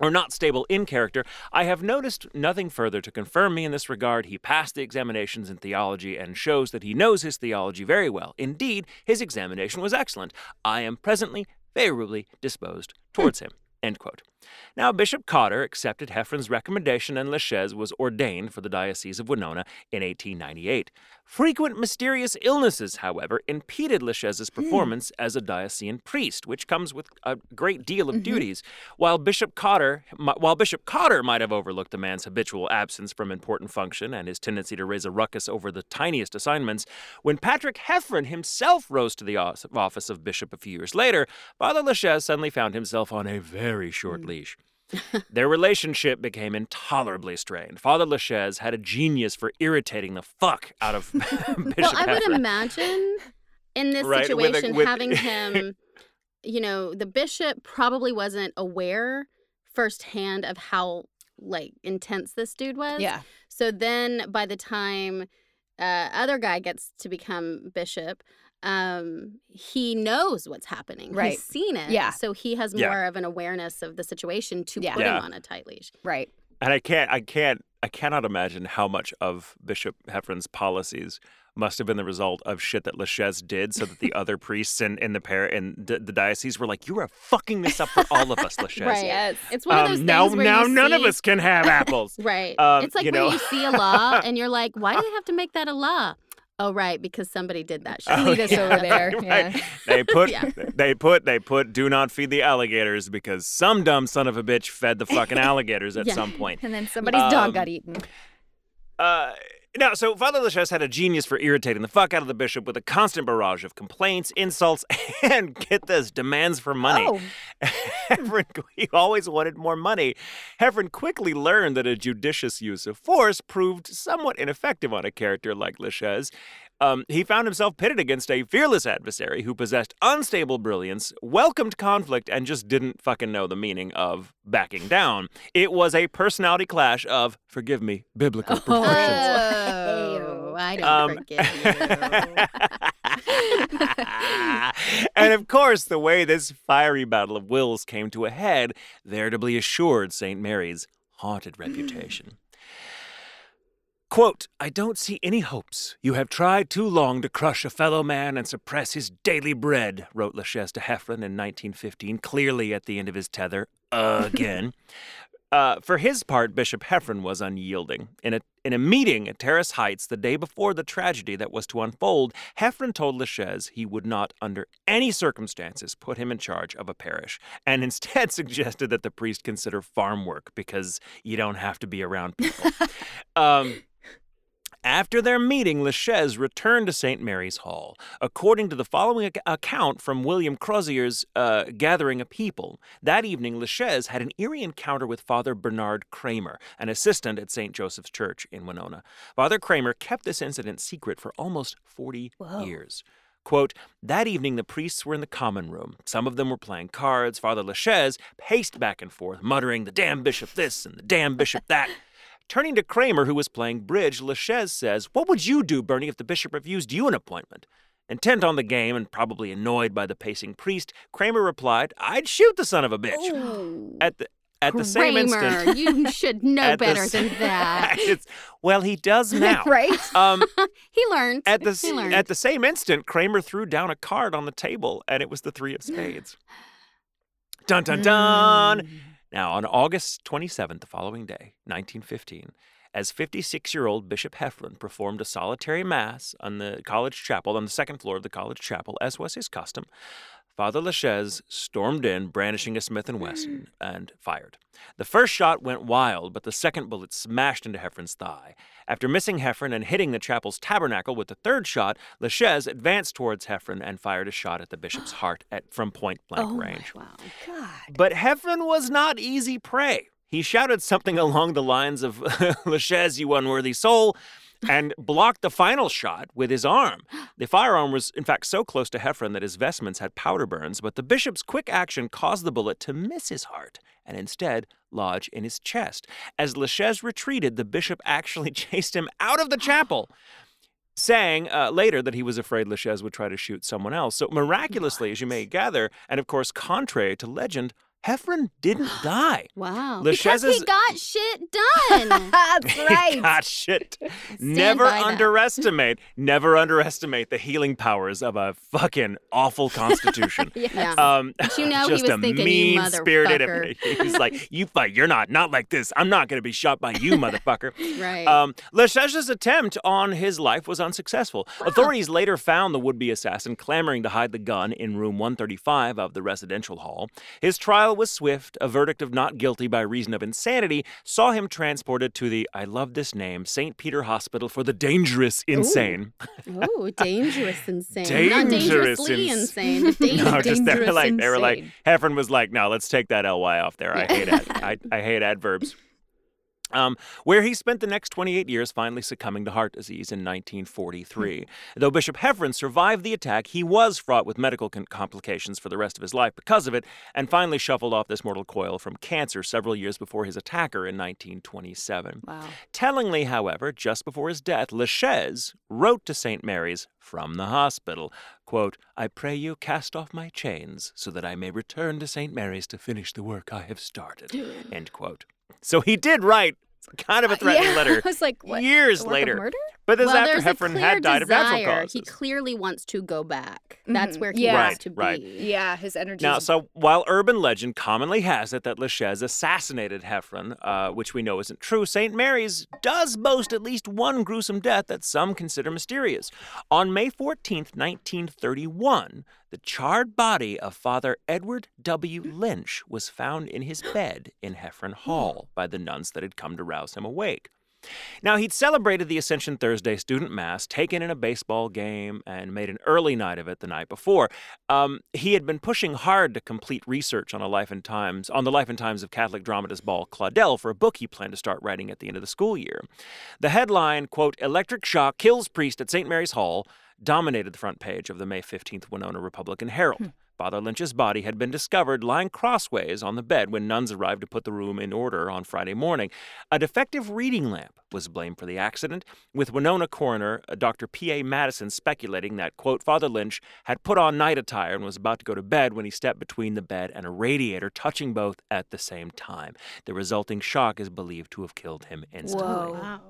or not stable in character, I have noticed nothing further to confirm me in this regard. He passed the examinations in theology and shows that he knows his theology very well. Indeed, his examination was excellent. I am presently favorably disposed towards him. End quote. Now, Bishop Cotter accepted Heffron's recommendation and Lesches was ordained for the Diocese of Winona in 1898. Frequent mysterious illnesses, however, impeded Lesches's hmm. performance as a diocesan priest, which comes with a great deal of mm-hmm. duties. While Bishop Cotter, while Bishop Cotter might have overlooked the man's habitual absence from important function and his tendency to raise a ruckus over the tiniest assignments, when Patrick Heffron himself rose to the office of bishop a few years later, Father Lesches suddenly found himself on a very short hmm. leash. Their relationship became intolerably strained. Father Lesches had a genius for irritating the fuck out of Bishop well, I would imagine in this Right, with a- situation with- having him, you know, the bishop probably wasn't aware firsthand of how like intense this dude was. Yeah. So then by the time uh, other guy gets to become bishop, um, he knows what's happening. Right. He's seen it. Yeah. So he has Yeah. more of an awareness of the situation to Yeah. put Yeah. him on a tight leash. Right. And I can't, I can't, I cannot imagine how much of Bishop Heffron's policies must have been the result of shit that Lesches did, so that the other priests in, in the par- in d- the diocese were like, "You are fucking this up for all of us, Lesches." Right. Yes. It's one of those Um, now, where now you none of us can have apples. Right. Um, it's like you when know. you see a law and you're like, why do they have to make that a law? Oh, right, because somebody did that shit. Oh, Lead us yeah, over there. right. Yeah. They put, Yeah. they put, they put. Do not feed the alligators because some dumb son of a bitch fed the fucking alligators at Yeah. some point. And then somebody's Um, dog got eaten. Uh, now, so Father Lesches had a genius for irritating the fuck out of the bishop with a constant barrage of complaints, insults, and get this, demands for money. Oh. Heffron, he always wanted more money. Heffron quickly learned that a judicious use of force proved somewhat ineffective on a character like Lesches. Um, he found himself pitted against a fearless adversary who possessed unstable brilliance, welcomed conflict, and just didn't fucking know the meaning of backing down. It was a personality clash of, forgive me, biblical proportions. Oh, I don't Um, forgive you. and of course, the way this fiery battle of wills came to a head veritably assured St. Mary's haunted reputation. Quote, I don't see any hopes. You have tried too long to crush a fellow man and suppress his daily bread, wrote Lesches to Heffron in 1915, clearly at the end of his tether again. Uh, for his part, Bishop Heffron was unyielding. In a, in a meeting at Terrace Heights the day before the tragedy that was to unfold, Heffron told Lesches he would not, under any circumstances, put him in charge of a parish, and instead suggested that the priest consider farm work because you don't have to be around people. um, after their meeting, Lesches returned to St. Mary's Hall. According to the following ac- account from William Crozier's uh, Gathering of People, that evening Lesches had an eerie encounter with Father Bernard Kramer, an assistant at St. Joseph's Church in Winona. Father Kramer kept this incident secret for almost 40 years. Quote, that evening the priests were in the common room. Some of them were playing cards. Father Lesches paced back and forth, muttering, the damn bishop this and the damn bishop that. Turning to Kramer, who was playing bridge, Lesches says, What would you do, Bernie, if the bishop refused you an appointment? Intent on the game and probably annoyed by the pacing priest, Kramer replied, I'd shoot the son of a bitch. At the at the same Kramer, instant, you should know at the better than that. Well, he does now. right? Um, he learned. at the he learned. at the same instant, Kramer threw down a card on the table, and it was the three of spades. Dun dun dun. Mm. Now, on August 27th, the following day, 1915, as 56 year old Bishop Heffron performed a solitary mass on the college chapel, on the second floor of the college chapel, as was his custom, Father Lesches stormed in, brandishing a Smith & Wesson, mm. and fired. The first shot went wild, but the second bullet smashed into Heffron's thigh. After missing Heffron and hitting the chapel's tabernacle with the third shot, Lesches advanced towards Heffron and fired a shot at the bishop's heart at, from point blank oh range. my wow. God. But Heffron was not easy prey. He shouted something along the lines of, Lesches, you unworthy soul, and blocked the final shot with his arm. The firearm was, in fact, so close to Heffron that his vestments had powder burns, but the bishop's quick action caused the bullet to miss his heart and instead lodge in his chest. As Lesches retreated, the bishop actually chased him out of the chapel. Saying uh, later that he was afraid Lesches would try to shoot someone else. So, miraculously, as you may gather, and of course, contrary to legend, Heffron didn't die. Wow. Lesches because he got shit done. That's right. God, shit. Never underestimate, never underestimate the healing powers of a fucking awful constitution. yeah. Um, you know he just was a thinking, "You mean-spirited. motherfucker." He's like, "You fight. You're not not like this. I'm not going to be shot by you, motherfucker." right. Um, Lesches's attempt on his life was unsuccessful. Authorities later found the would-be assassin clamoring to hide the gun in room 135 of the residential hall. His trial was swift. A verdict of not guilty by reason of insanity saw him transported to the I love this name St. Peter Hospital for the dangerous insane. oh, dangerous insane. Dangerous Not dangerously ins- insane. dan- No, just they were like they were like. Heffron was like, no, let's take that ly off there. I hate ad- I, I hate adverbs. Um, where he spent the next 28 years finally succumbing to heart disease in 1943. Though Bishop Heffron survived the attack, he was fraught with medical con- complications for the rest of his life because of it, and finally shuffled off this mortal coil from cancer several years before his attacker in 1927. Wow. Tellingly, however, just before his death, Lesches wrote to St. Mary's from the hospital, quote, I pray you cast off my chains so that I may return to St. Mary's to finish the work I have started, end quote. So he did write kind of a threatening yeah, letter I was like, what? years The work of later. murder? But this is well, after there's Heffron clear had died of natural desire. causes. He clearly wants to go back. That's Mhm. where he Yeah. wants Right, to right. be. Yeah, his energy. Now, so while urban legend commonly has it that Lesches assassinated Heffron, uh, which we know isn't true, St. Mary's does boast at least one gruesome death that some consider mysterious. On May 14th, 1931, the charred body of Father Edward W. Lynch was found in his bed in Heffron Hall by the nuns that had come to rouse him awake. Now, he'd celebrated the Ascension Thursday student mass, taken in a baseball game, and made an early night of it the night before. Um, he had been pushing hard to complete research on a life and times on the life and times of Catholic dramatist Paul Claudel for a book he planned to start writing at the end of the school year. The headline, quote, "Electric Shock Kills Priest at St. Mary's Hall," dominated the front page of the May 15th Winona Republican Herald. Father Lynch's body had been discovered lying crossways on the bed when nuns arrived to put the room in order on Friday morning. A defective reading lamp was blamed for the accident, with Winona coroner uh, Dr. P.A. Madison speculating that, quote, Father Lynch had put on night attire and was about to go to bed when he stepped between the bed and a radiator, touching both at the same time. The resulting shock is believed to have killed him instantly. Whoa. Wow.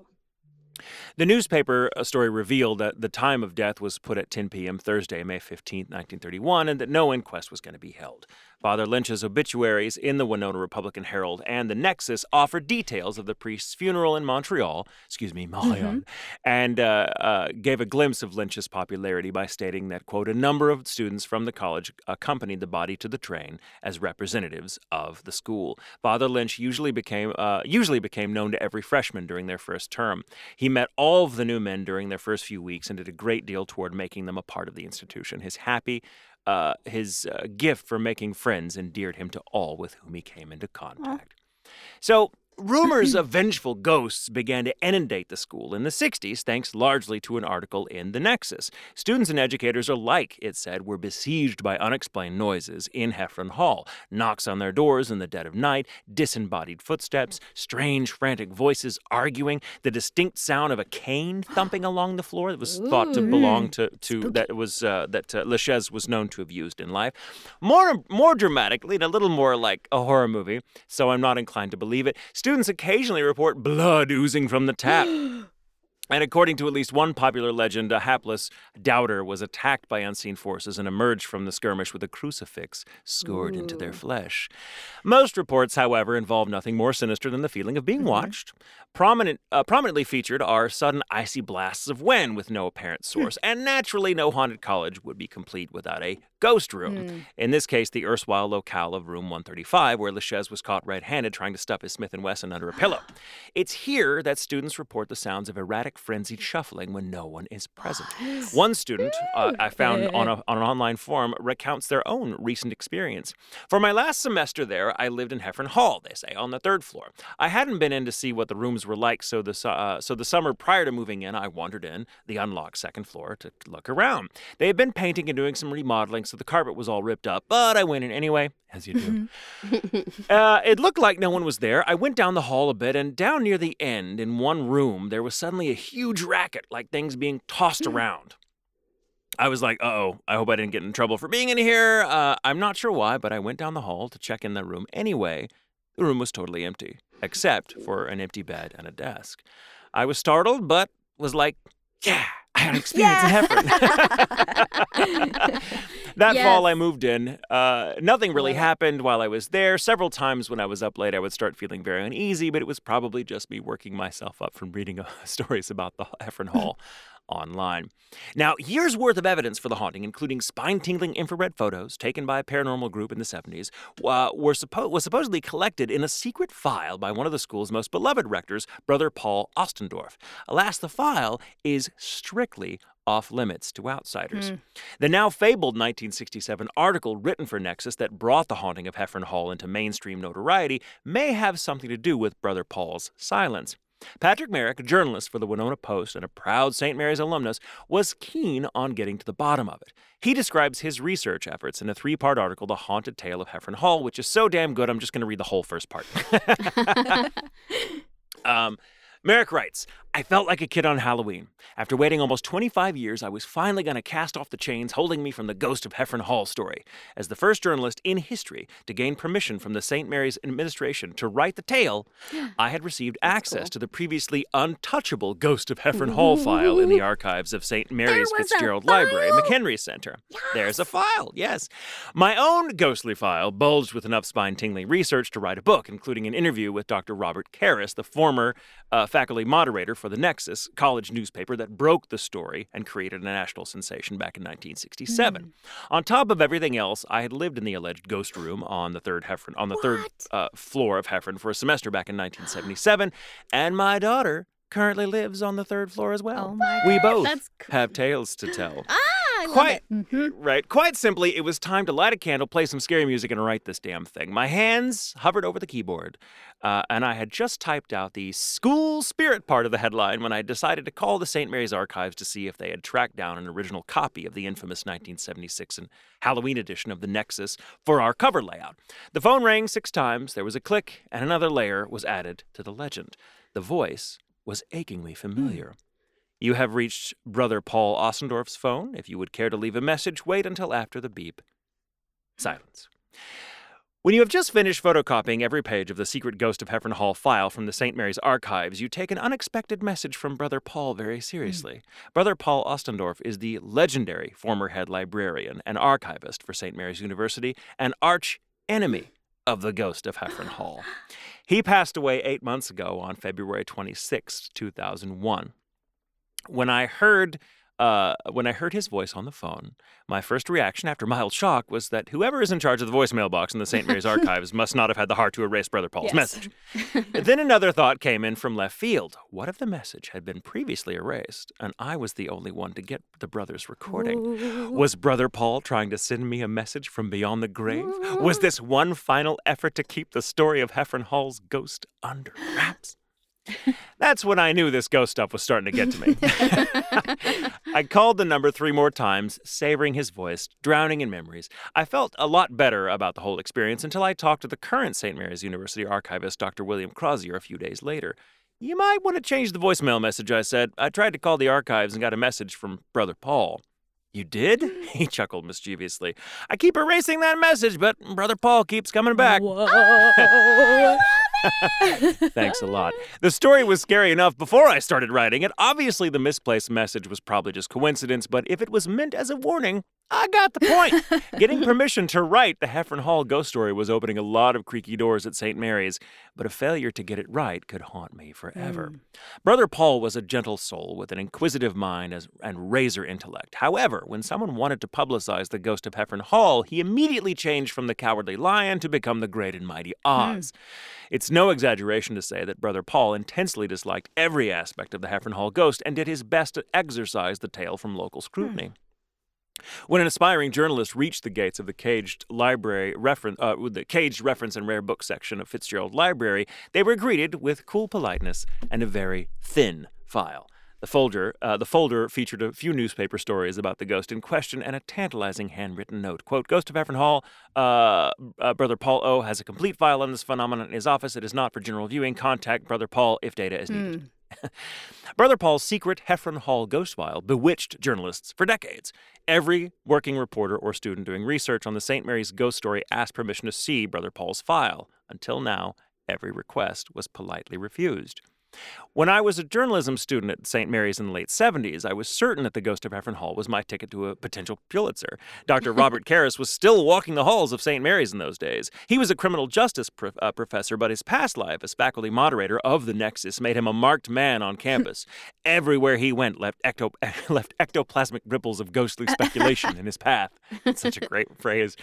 The newspaper uh, story revealed that the time of death was put at 10 p.m. Thursday, May 15, 1931, and that no inquest was going to be held. Father Lynch's obituaries in the Winona Republican Herald and the Nexus offer details of the priest's funeral in Montreal, excuse me, Montreal, Mm-hmm. and uh, uh, gave a glimpse of Lynch's popularity by stating that, quote, a number of students from the college accompanied the body to the train as representatives of the school. Father Lynch usually became uh, usually became known to every freshman during their first term. He met all of the new men during their first few weeks and did a great deal toward making them a part of the institution. His happy uh, his uh, gift for making friends endeared him to all with whom he came into contact. So, rumors of vengeful ghosts began to inundate the school in the 60s, thanks largely to an article in The Nexus. Students and educators alike, it said, were besieged by unexplained noises in Heffron Hall knocks on their doors in the dead of night, disembodied footsteps, strange, frantic voices arguing, the distinct sound of a cane thumping along the floor that was thought to belong to, to that was uh, that uh, Lesches was known to have used in life. More more dramatically, and a little more like a horror movie, so I'm not inclined to believe it. Students occasionally report blood oozing from the tap. And according to at least one popular legend, a hapless doubter was attacked by unseen forces and emerged from the skirmish with a crucifix scored into their flesh. Most reports, however, involve nothing more sinister than the feeling of being watched. Prominent, uh, prominently featured are sudden icy blasts of wind with no apparent source, and naturally, no haunted college would be complete without a ghost room. In this case, the erstwhile locale of room 135, where Lesches was caught red-handed trying to stuff his Smith & Wesson under a pillow. It's here that students report the sounds of erratic, frenzied shuffling when no one is present. One student uh, I found on, a, on an online forum recounts their own recent experience. For my last semester there, I lived in Heffron Hall, they say, on the third floor. I hadn't been in to see what the rooms were like, so the, uh, so the summer prior to moving in, I wandered in the unlocked second floor to look around. They had been painting and doing some remodeling, so the carpet was all ripped up, but I went in anyway, as you do. Uh, it looked like no one was there. I went down the hall a bit, and down near the end, in one room, there was suddenly a huge racket, like things being tossed around. I was like, uh oh, I hope I didn't get in trouble for being in here. Uh, I'm not sure why, but I went down the hall to check in the room anyway. The room was totally empty, except for an empty bed and a desk. I was startled, but was like, yeah, I had experience in Heffron. that fall, I moved in. Uh, nothing really happened while I was there. Several times when I was up late, I would start feeling very uneasy, but it was probably just me working myself up from reading uh, stories about the Heffron Hall online. Now, years worth of evidence for the haunting, including spine tingling infrared photos taken by a paranormal group in the 70s, uh, were suppo- was supposedly collected in a secret file by one of the school's most beloved rectors, Brother Paul Ostendorf. Alas, the file is strictly off limits to outsiders. The now fabled 1967 article written for Nexus that brought the haunting of Heffron Hall into mainstream notoriety may have something to do with Brother Paul's silence. Patrick Merrick, a journalist for the Winona Post and a proud St. Mary's alumnus, was keen on getting to the bottom of it. He describes his research efforts in a three part article, The Haunted Tale of Heffron Hall, which is so damn good, I'm just going to read the whole first part. um, Merrick writes, I felt like a kid on Halloween. After waiting almost 25 years, I was finally going to cast off the chains holding me from the ghost of Heffron Hall story. As the first journalist in history to gain permission from the St. Mary's administration to write the tale, I had received access to the previously untouchable Ghost of Heffron Hall file in the archives of St. Mary's Fitzgerald Library, McHenry Center. There's a file, yes. My own ghostly file bulged with enough spine tingling research to write a book, including an interview with Dr. Robert Karras, the former uh, faculty moderator for the Nexus college newspaper that broke the story and created a national sensation back in 1967. On top of everything else, I had lived in the alleged ghost room on the third Heffron on the third uh, floor of Heffron for a semester back in 1977, and my daughter currently lives on the third floor as well. Oh we both have tales to tell. Ah, I love Quite it. right. Quite simply, it was time to light a candle, play some scary music, and write this damn thing. My hands hovered over the keyboard, uh, and I had just typed out the school spirit part of the headline when I decided to call the St. Mary's Archives to see if they had tracked down an original copy of the infamous 1976 and Halloween edition of the Nexus for our cover layout. The phone rang six times. There was a click, and another layer was added to the legend. The voice was achingly familiar. You have reached Brother Paul Ostendorf's phone. If you would care to leave a message, wait until after the beep. Silence. When you have just finished photocopying every page of the secret Ghost of Heffron Hall file from the St. Mary's archives, you take an unexpected message from Brother Paul very hmm. seriously. Brother Paul Ostendorf is the legendary former head librarian and archivist for St. Mary's University, an arch enemy of the Ghost of Heffron Hall. He passed away eight months ago on February 26, 2001. When I heard uh, when I heard his voice on the phone, my first reaction after mild shock was that whoever is in charge of the voicemail box in the St. Mary's archives must not have had the heart to erase Brother Paul's Yes. message. then another thought came in from left field. What if the message had been previously erased and I was the only one to get the brother's recording? Was Brother Paul trying to send me a message from beyond the grave? Was this one final effort to keep the story of Heffron Hall's ghost under wraps? That's when I knew this ghost stuff was starting to get to me. I called the number three more times, savoring his voice, drowning in memories. I felt a lot better about the whole experience until I talked to the current St. Mary's University archivist, Dr. William Crozier, a few days later. You might want to change the voicemail message, I said. I tried to call the archives and got a message from Brother Paul. You did? He chuckled mischievously. I keep erasing that message, but Brother Paul keeps coming back. Thanks a lot. The story was scary enough before I started writing it. Obviously, the misplaced message was probably just coincidence, but if it was meant as a warning, I got the point. Getting permission to write the Heffron Hall ghost story was opening a lot of creaky doors at St. Mary's, but a failure to get it right could haunt me forever. Hmm. Brother Paul was a gentle soul with an inquisitive mind as, and razor intellect. However, when someone wanted to publicize the ghost of Heffron Hall, he immediately changed from the cowardly lion to become the great and mighty hmm. Oz. It's no exaggeration to say that Brother Paul intensely disliked every aspect of the Heffron Hall ghost and did his best to exorcise the tale from local scrutiny. Hmm. When an aspiring journalist reached the gates of the caged library reference, uh, the caged reference and rare book section of Fitzgerald Library, they were greeted with cool politeness and a very thin file. The folder, uh, the folder featured a few newspaper stories about the ghost in question and a tantalizing handwritten note. Quote, Ghost of Heffron Hall, uh, uh, Brother Paul O. has a complete file on this phenomenon in his office. It is not for general viewing. Contact Brother Paul if data is needed. Brother Paul's secret Heffron Hall ghost file bewitched journalists for decades. Every working reporter or student doing research on the St. Mary's ghost story asked permission to see Brother Paul's file. Until now, every request was politely refused. When I was a journalism student at St. Mary's in the late 70s, I was certain that the ghost of Heffron Hall was my ticket to a potential Pulitzer. Dr. Robert Karras was still walking the halls of St. Mary's in those days. He was a criminal justice pro- uh, professor, but his past life as faculty moderator of the Nexus made him a marked man on campus. Everywhere he went left, ecto- left ectoplasmic ripples of ghostly speculation in his path. Such a great phrase.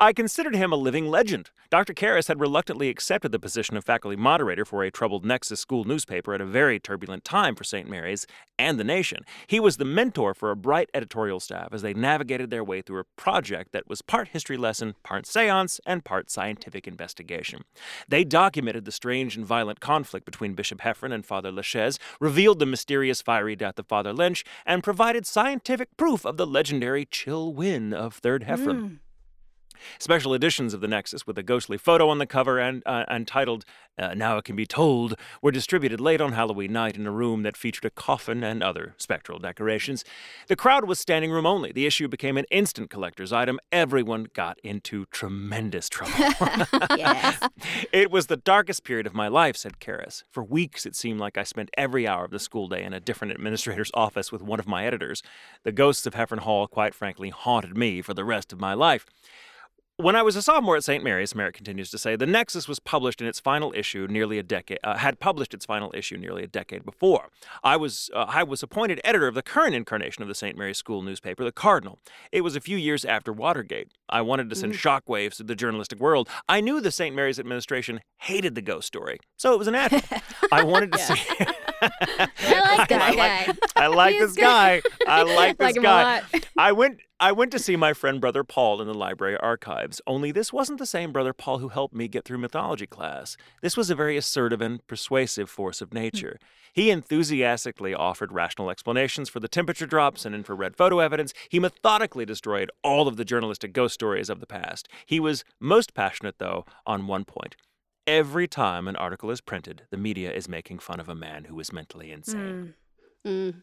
I considered him a living legend. Dr. Karras had reluctantly accepted the position of faculty moderator for a troubled Nexus school newspaper at a very turbulent time for St. Mary's and the nation. He was the mentor for a bright editorial staff as they navigated their way through a project that was part history lesson, part seance, and part scientific investigation. They documented the strange and violent conflict between Bishop Heffron and Father Lesches, revealed the mysterious fiery death of Father Lynch, and provided scientific proof of the legendary chill win of Third Heffron. Hmm. Special editions of the Nexus with a ghostly photo on the cover and uh, and titled uh, "Now It Can Be Told" were distributed late on Halloween night in a room that featured a coffin and other spectral decorations. The crowd was standing room only. The issue became an instant collector's item. Everyone got into tremendous trouble. yes. It was the darkest period of my life, said Karras. For weeks, it seemed like I spent every hour of the school day in a different administrator's office with one of my editors. The ghosts of Heffron Hall, quite frankly, haunted me for the rest of my life. When I was a sophomore at St. Mary's, Merrick continues to say, the Nexus was published in its final issue nearly a decade, uh, had published its final issue nearly a decade before. I was, uh, I was appointed editor of the current incarnation of the St. Mary's school newspaper, The Cardinal. It was a few years after Watergate. I wanted to send shockwaves to the journalistic world. I knew the St. Mary's administration hated the ghost story, so it was an natural. I wanted to see. I like that guy. I like this guy. I like this Like him a guy. I went I went to see my friend Brother Paul in the library archives, only this wasn't the same Brother Paul who helped me get through mythology class. This was a very assertive and persuasive force of nature. He enthusiastically offered rational explanations for the temperature drops and infrared photo evidence. He methodically destroyed all of the journalistic ghost stories of the past. He was most passionate, though, on one point. Every time an article is printed, the media is making fun of a man who is mentally insane. Mm.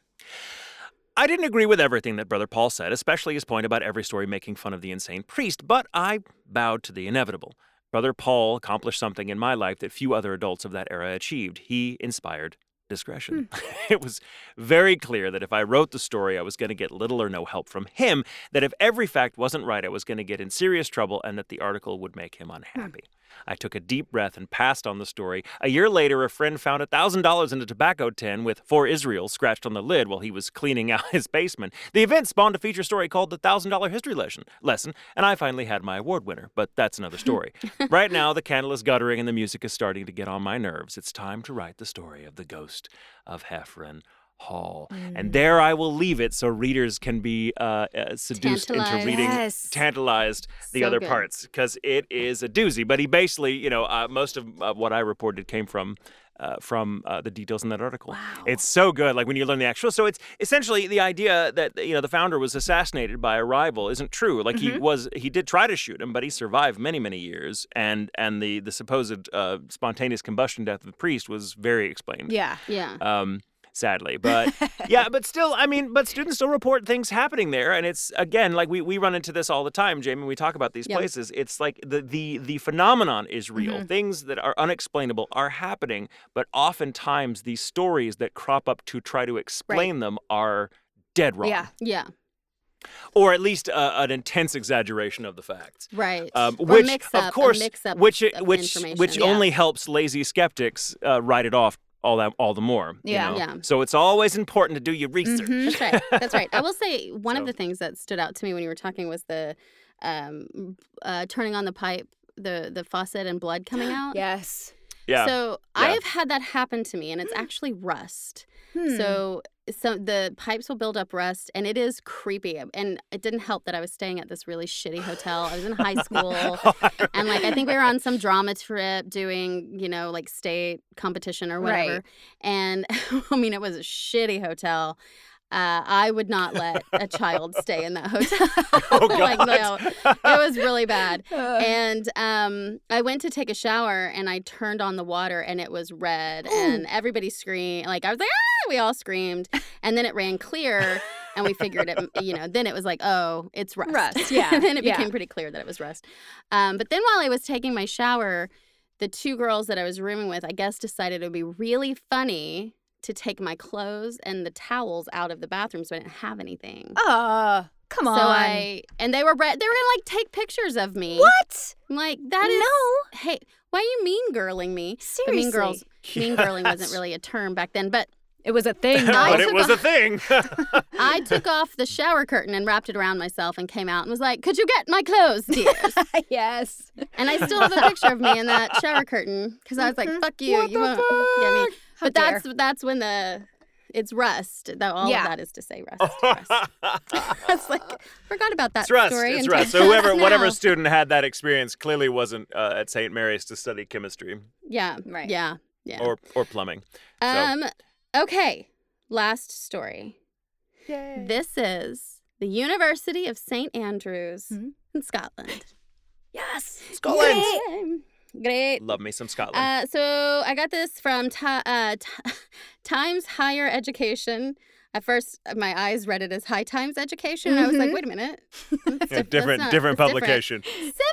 I didn't agree with everything that Brother Paul said, especially his point about every story making fun of the insane priest, but I bowed to the inevitable. Brother Paul accomplished something in my life that few other adults of that era achieved. He inspired discretion. Hmm. it was very clear that if I wrote the story, I was going to get little or no help from him, that if every fact wasn't right, I was going to get in serious trouble, and that the article would make him hmm. unhappy. I took a deep breath and passed on the story. A year later, a friend found $1,000 in a tobacco tin with For Israel scratched on the lid while he was cleaning out his basement. The event spawned a feature story called The $1,000 History Lesson, lesson, and I finally had my award winner, but that's another story. right now, the candle is guttering and the music is starting to get on my nerves. It's time to write the story of the ghost of Heffron. Hall. And there I will leave it so readers can be uh, uh, seduced into reading, Yes. tantalized the So other good. parts because it is a doozy. But he basically, you know, uh, most of uh, what I reported came from. Uh, from uh, the details in that article, it's so good. Like when you learn the actual, so it's essentially the idea that you know the founder was assassinated by a rival isn't true. Like he was, he did try to shoot him, but he survived many, many years, and and the the supposed uh, spontaneous combustion death of the priest was very explained Yeah. Yeah. um, sadly. But yeah, but still, I mean, but students still report things happening there, and it's again like we, we run into this all the time, Jamie. We talk about these Yep. places, it's like the the the phenomenon is real. Mhm. Things that are unexplainable are happening, but oftentimes these stories that crop up to try to explain them are dead wrong, Yeah. yeah. or at least uh, an intense exaggeration of the facts. Right. Um, which, mix of up, a course, which which which Yeah. only helps lazy skeptics uh, write it off all that all the more. you Yeah. know? Yeah. So it's always important to do your research. Mhm. That's right. That's right. I will say one So- of the things that stood out to me when you were talking was the um, uh, turning on the pipe, the the faucet and blood coming out. Yes. Yeah. So Yeah. I've had that happen to me, and it's actually rust. Hmm. So so the pipes will build up rust, and it is creepy. And it didn't help that I was staying at this really shitty hotel. I was in high school, and like I think we were on some drama trip doing you know like state competition or Right. whatever. And I mean it was a shitty hotel. Uh, I would not let a child stay in that hotel. Oh, like no, it was really bad. Uh, And um, I went to take a shower and I turned on the water and it was red and everybody screamed. Like I was like, ah, we all screamed. And then it ran clear and we figured it, you know, then it was like, oh, it's rust. Rust, yeah, and then it yeah. became pretty clear that it was rust. Um, but then while I was taking my shower, the two girls that I was rooming with, I guess, decided it would be really funny to take my clothes and the towels out of the bathroom so I didn't have anything. uh, come on. So I and they were they were gonna like take pictures of me. What? I'm like that is No. Hey, why are you mean girling me? But Seriously. mean girls, mean girling wasn't really a term back then. But It was a thing. I but it took was a- a thing. I took off the shower curtain and wrapped it around myself and came out and was like, "Could you get my clothes, dears?" yes. and I still have a picture of me in that shower curtain because I was like, "Fuck you, What you the won't get me." How But dare. that's that's when the it's rust. That all Yeah. of that is to say rust. rust. It's like forgot about that It's rust. story. It's rust. So whoever, whatever student had that experience clearly wasn't uh, at St. Mary's to study chemistry Yeah. Right. Yeah. Yeah. or or plumbing. so- Um. Okay. Last story. Yay. This is the University of St Andrews Mhm. in Scotland. Yes. Scotland. Yay. Great. Love me some Scotland. Uh, so I got this from ti uh, Ti- Times Higher Education. At first, my eyes read it as High Times Education. and I was like, Mhm. wait a minute. That's Yeah, diff- different not- different that's publication.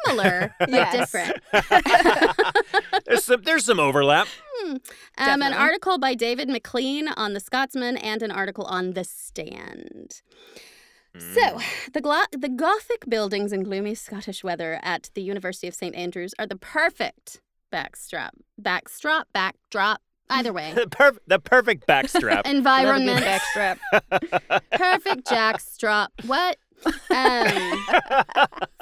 Similar, but different. there's some there's some overlap. Um, an article by David McLean on the Scotsman and an article on the Stand. So, Mm. the, glo- the Gothic buildings and gloomy Scottish weather at the University of St Andrews are the perfect backstrap, backstrap, backdrop, either way. the, perf- the perfect backstrap. Environment, backstrap. perfect jackstrap. What? Um,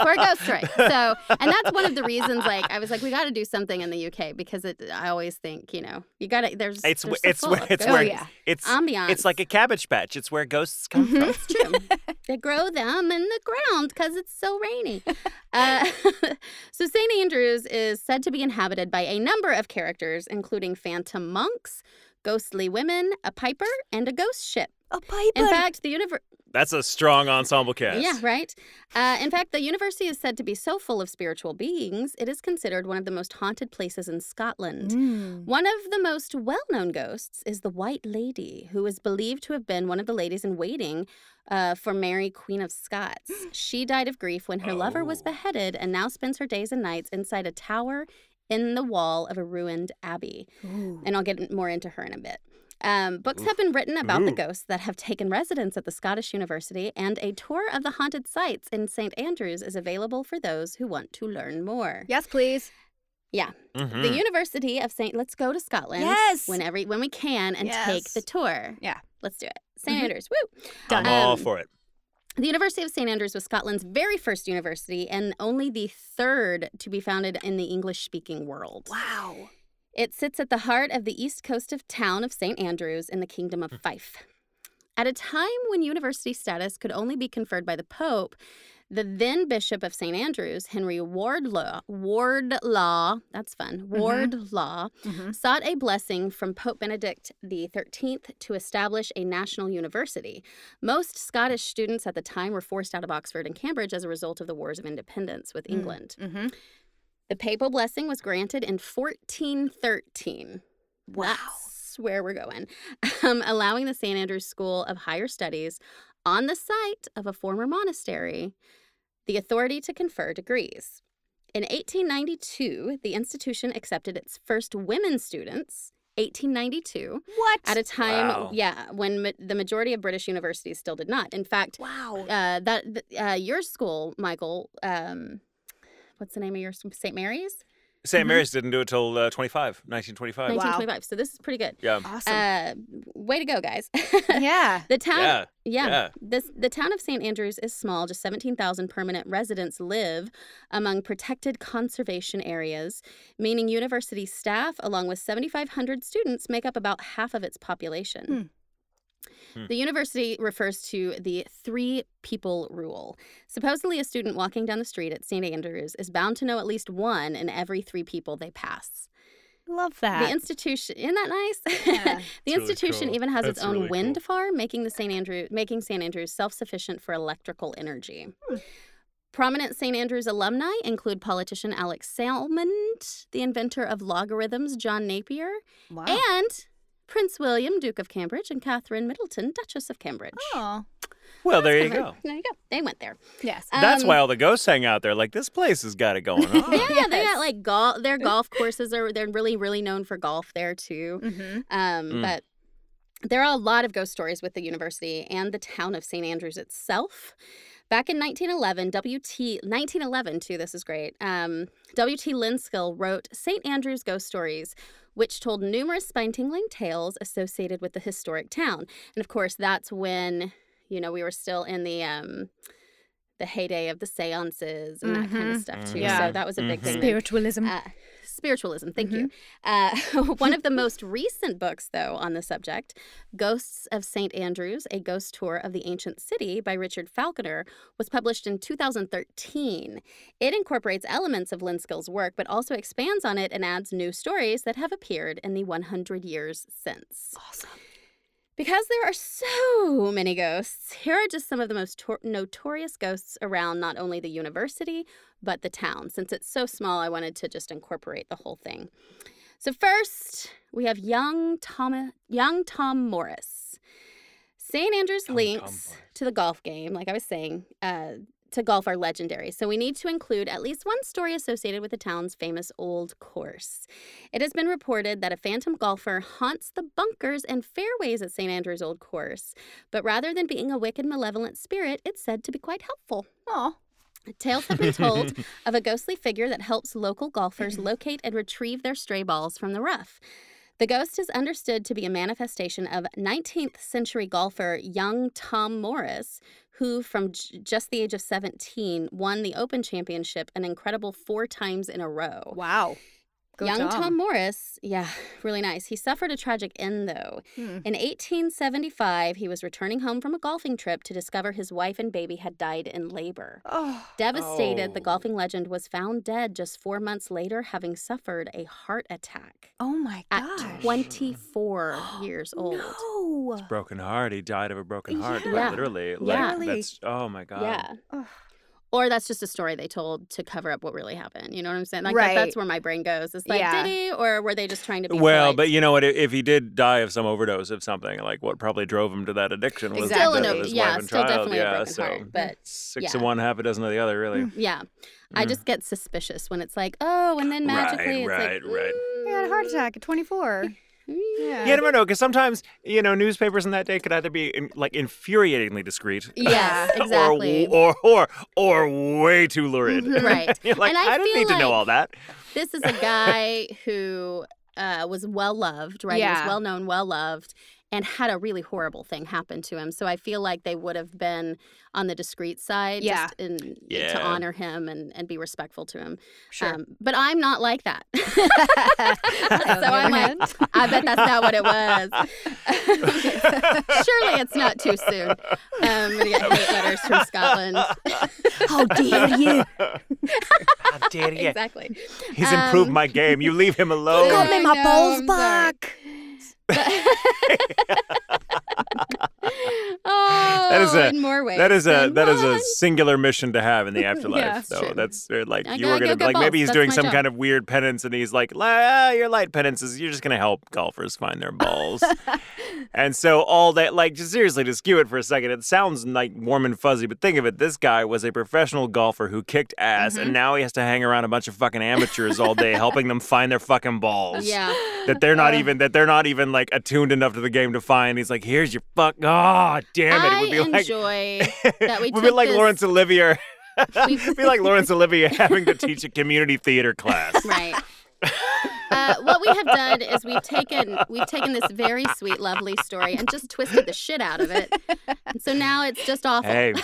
for a ghost story. So, and that's one of the reasons. Like, I was like, we got to do something in the UK because it. I always think, you know, you got to. There's. it's they're wh- so it's where it's ghosts. where yeah. it's ambiance. it's like a cabbage patch. It's where ghosts come from. It's true. they grow them in the ground because it's so rainy. Uh, so, St. Andrews is said to be inhabited by a number of characters, including phantom monks, ghostly women, a piper, and a ghost ship. A piper. In fact, the univer- That's a strong ensemble cast. Yeah, right. Uh, in fact, the university is said to be so full of spiritual beings, it is considered one of the most haunted places in Scotland. Mm. One of the most well known ghosts is the White Lady, who is believed to have been one of the ladies in waiting uh, for Mary, Queen of Scots. She died of grief when her lover was Oh. beheaded and now spends her days and nights inside a tower in the wall of a ruined abbey. And I'll get more into her in a bit. Um, books have been written about the ghosts that have taken residence at the Scottish University, and a tour of the haunted sites in St. Andrews is available for those who want to learn more. Yes, please. Yeah. Mhm. The University of St. Let's go to Scotland. Yes. Whenever when we can and take the tour. Yeah. Let's do it. saint Mhm. Andrews. Woo. Done. I'm all Um, for it. The University of St. Andrews was Scotland's very first university and only the third to be founded in the English speaking world. Wow. It sits at the heart of the east coast of town of St. Andrews in the Kingdom of Fife. At a time when university status could only be conferred by the Pope, the then Bishop of St. Andrews, Henry Wardlaw, Wardlaw, that's fun, Wardlaw, Mhm. sought a blessing from Pope Benedict XIII to establish a national university. Most Scottish students at the time were forced out of Oxford and Cambridge as a result of the Wars of Independence with England. Mm-hmm. The papal blessing was granted in 1413. Wow. That's where we're going. Um, allowing the St. Andrews School of Higher Studies on the site of a former monastery the authority to confer degrees. In 1892, the institution accepted its first women students. 1892, What? at a time, Wow. yeah, when ma- the majority of British universities still did not. In fact, wow. uh, that th- uh, your school, Michael, um, what's the name of your St. Mary's? St. mhm. Mary's didn't do it till uh, 25, 1925. Wow. 1925. So this is pretty good. Yeah. awesome. Uh, way to go, guys. yeah. the town, Yeah. yeah, Yeah. This the town of St. Andrews is small. Just 17,000 permanent residents live among protected conservation areas, meaning university staff, along with 7,500 students, make up about half of its population. Hmm. The university refers to the three people rule. Supposedly, a student walking down the street at St. Andrews is bound to know at least one in every three people they pass. Love that. The institution isn't that nice? Yeah. the It's really institution cool. even has its own really wind cool. farm, making the St. Andrew making St. Andrews self-sufficient for electrical energy. Hmm. Prominent St. Andrews alumni include politician Alex Salmond, the inventor of logarithms John Napier, wow. and Prince William, Duke of Cambridge, and Catherine Middleton, Duchess of Cambridge. oh. Well, there you go. There you go. They went there. Yes. That's Um, why all the ghosts hang out there. Like, this place has got it going on. Yeah, they got like golf. Their golf courses are they're really really known for golf there too. mm-hmm. Um, Mm. But there are a lot of ghost stories with the university and the town of St. Andrews itself. Back in 1911, WT 1911 too. This is great. Um, W.T. Linskill wrote St. Andrews Ghost Stories, which told numerous spine-tingling tales associated with the historic town. And of course, that's when you know we were still in the um, the heyday of the seances and that kind of Mhm. stuff too. Yeah. So that was a big Mhm. thing. Spiritualism. Uh, spiritualism, thank you. Uh, one of the most recent books, though, on the subject, Ghosts of St. Andrews, A Ghost Tour of the Ancient City by Richard Falconer, was published in 2013. It incorporates elements of Linskill's work, but also expands on it and adds new stories that have appeared in the 100 years since. awesome. Because there are so many ghosts, here are just some of the most tor- notorious ghosts around not only the university, but the town. Since it's so small, I wanted to just incorporate the whole thing. So first, we have young Tom, young Tom Morris. St. Andrews Tom links Morris. to the golf game, like I was saying, uh, to golf are legendary. So we need to include at least one story associated with the town's famous old course. It has been reported that a phantom golfer haunts the bunkers and fairways at St. Andrew's Old Course, but rather than being a wicked, malevolent spirit, it's said to be quite helpful. Oh. Tales have been told of a ghostly figure that helps local golfers locate and retrieve their stray balls from the rough. The ghost is understood to be a manifestation of 19th century golfer young Tom Morris, who, from j- just the age of 17, won the Open Championship an incredible four times in a row. Wow. Go Young Tom. Tom. Morris, yeah, really nice. He suffered a tragic end, though. Hmm. In 1875, he was returning home from a golfing trip to discover his wife and baby had died in labor. Oh, Devastated, the Oh. golfing legend was found dead just four months later, having suffered a heart attack oh my God. at 24 years old. No. Broken heart. He died of a broken heart. Yeah. Literally. Yeah. Like, Literally. that's, oh my God. Yeah. Ugh. Or that's just a story they told to cover up what really happened. You know what I'm saying? Like Right. that, that's where my brain goes. It's like, Yeah. did he, or were they just trying to be Well, polite? but you know what? If if he did die of some overdose of something, like what probably drove him to that addiction was Exactly. still an death o- of his yeah, wife and still child. definitely a yeah, broken so heart. But six yeah. of one, half a dozen of the other, really. yeah, I Mm. just get suspicious when it's like, oh, and then magically Right, it's right, like, right. He had a heart attack at 24. Yeah. You never know, because sometimes you know newspapers in that day could either be in, like infuriatingly discreet, Yes, exactly. or, or or or way too lurid. Right. You're like, And I I, don't need to know all that. this is a guy who uh, was well loved, right? He was well known, well loved, and had a really horrible thing happen to him. So I feel like they would have been on the discreet side, Yeah. just in, to honor him and, and be respectful to him. Sure. Um, but I'm not like that. So I'm other like. I bet that's not what it was. Surely it's not too soon. Um, I'm gonna get hate letters from Scotland. How dare you? How dare you? exactly. He's improved Um, my game. You leave him alone. Got me my balls I'm sorry. back. Oh, That is a- in more ways. That is a that is a singular mission to have in the afterlife. Yeah, though true. that's uh, like I you were gonna like maybe he's That's doing some job. kind of weird penance, and he's like, ah, your light penances. You're just gonna help golfers find their balls. and so all that, like, just seriously, to skew it for a second, it sounds like warm and fuzzy, but think of it: this guy was a professional golfer who kicked ass, Mm-hmm. and now he has to hang around a bunch of fucking amateurs all day, helping them find their fucking balls. Yeah. That they're not even that they're not even like attuned enough to the game to find. He's like, here's your fuck. Oh, damn it! It would be I like enjoy that we would be like this- Laurence Olivier. we- It'd be like Laurence Olivier having to teach a community theater class. Right. Uh, what we have done is we've taken we've taken this very sweet, lovely story and just twisted the shit out of it. And so now it's just awful. Hey.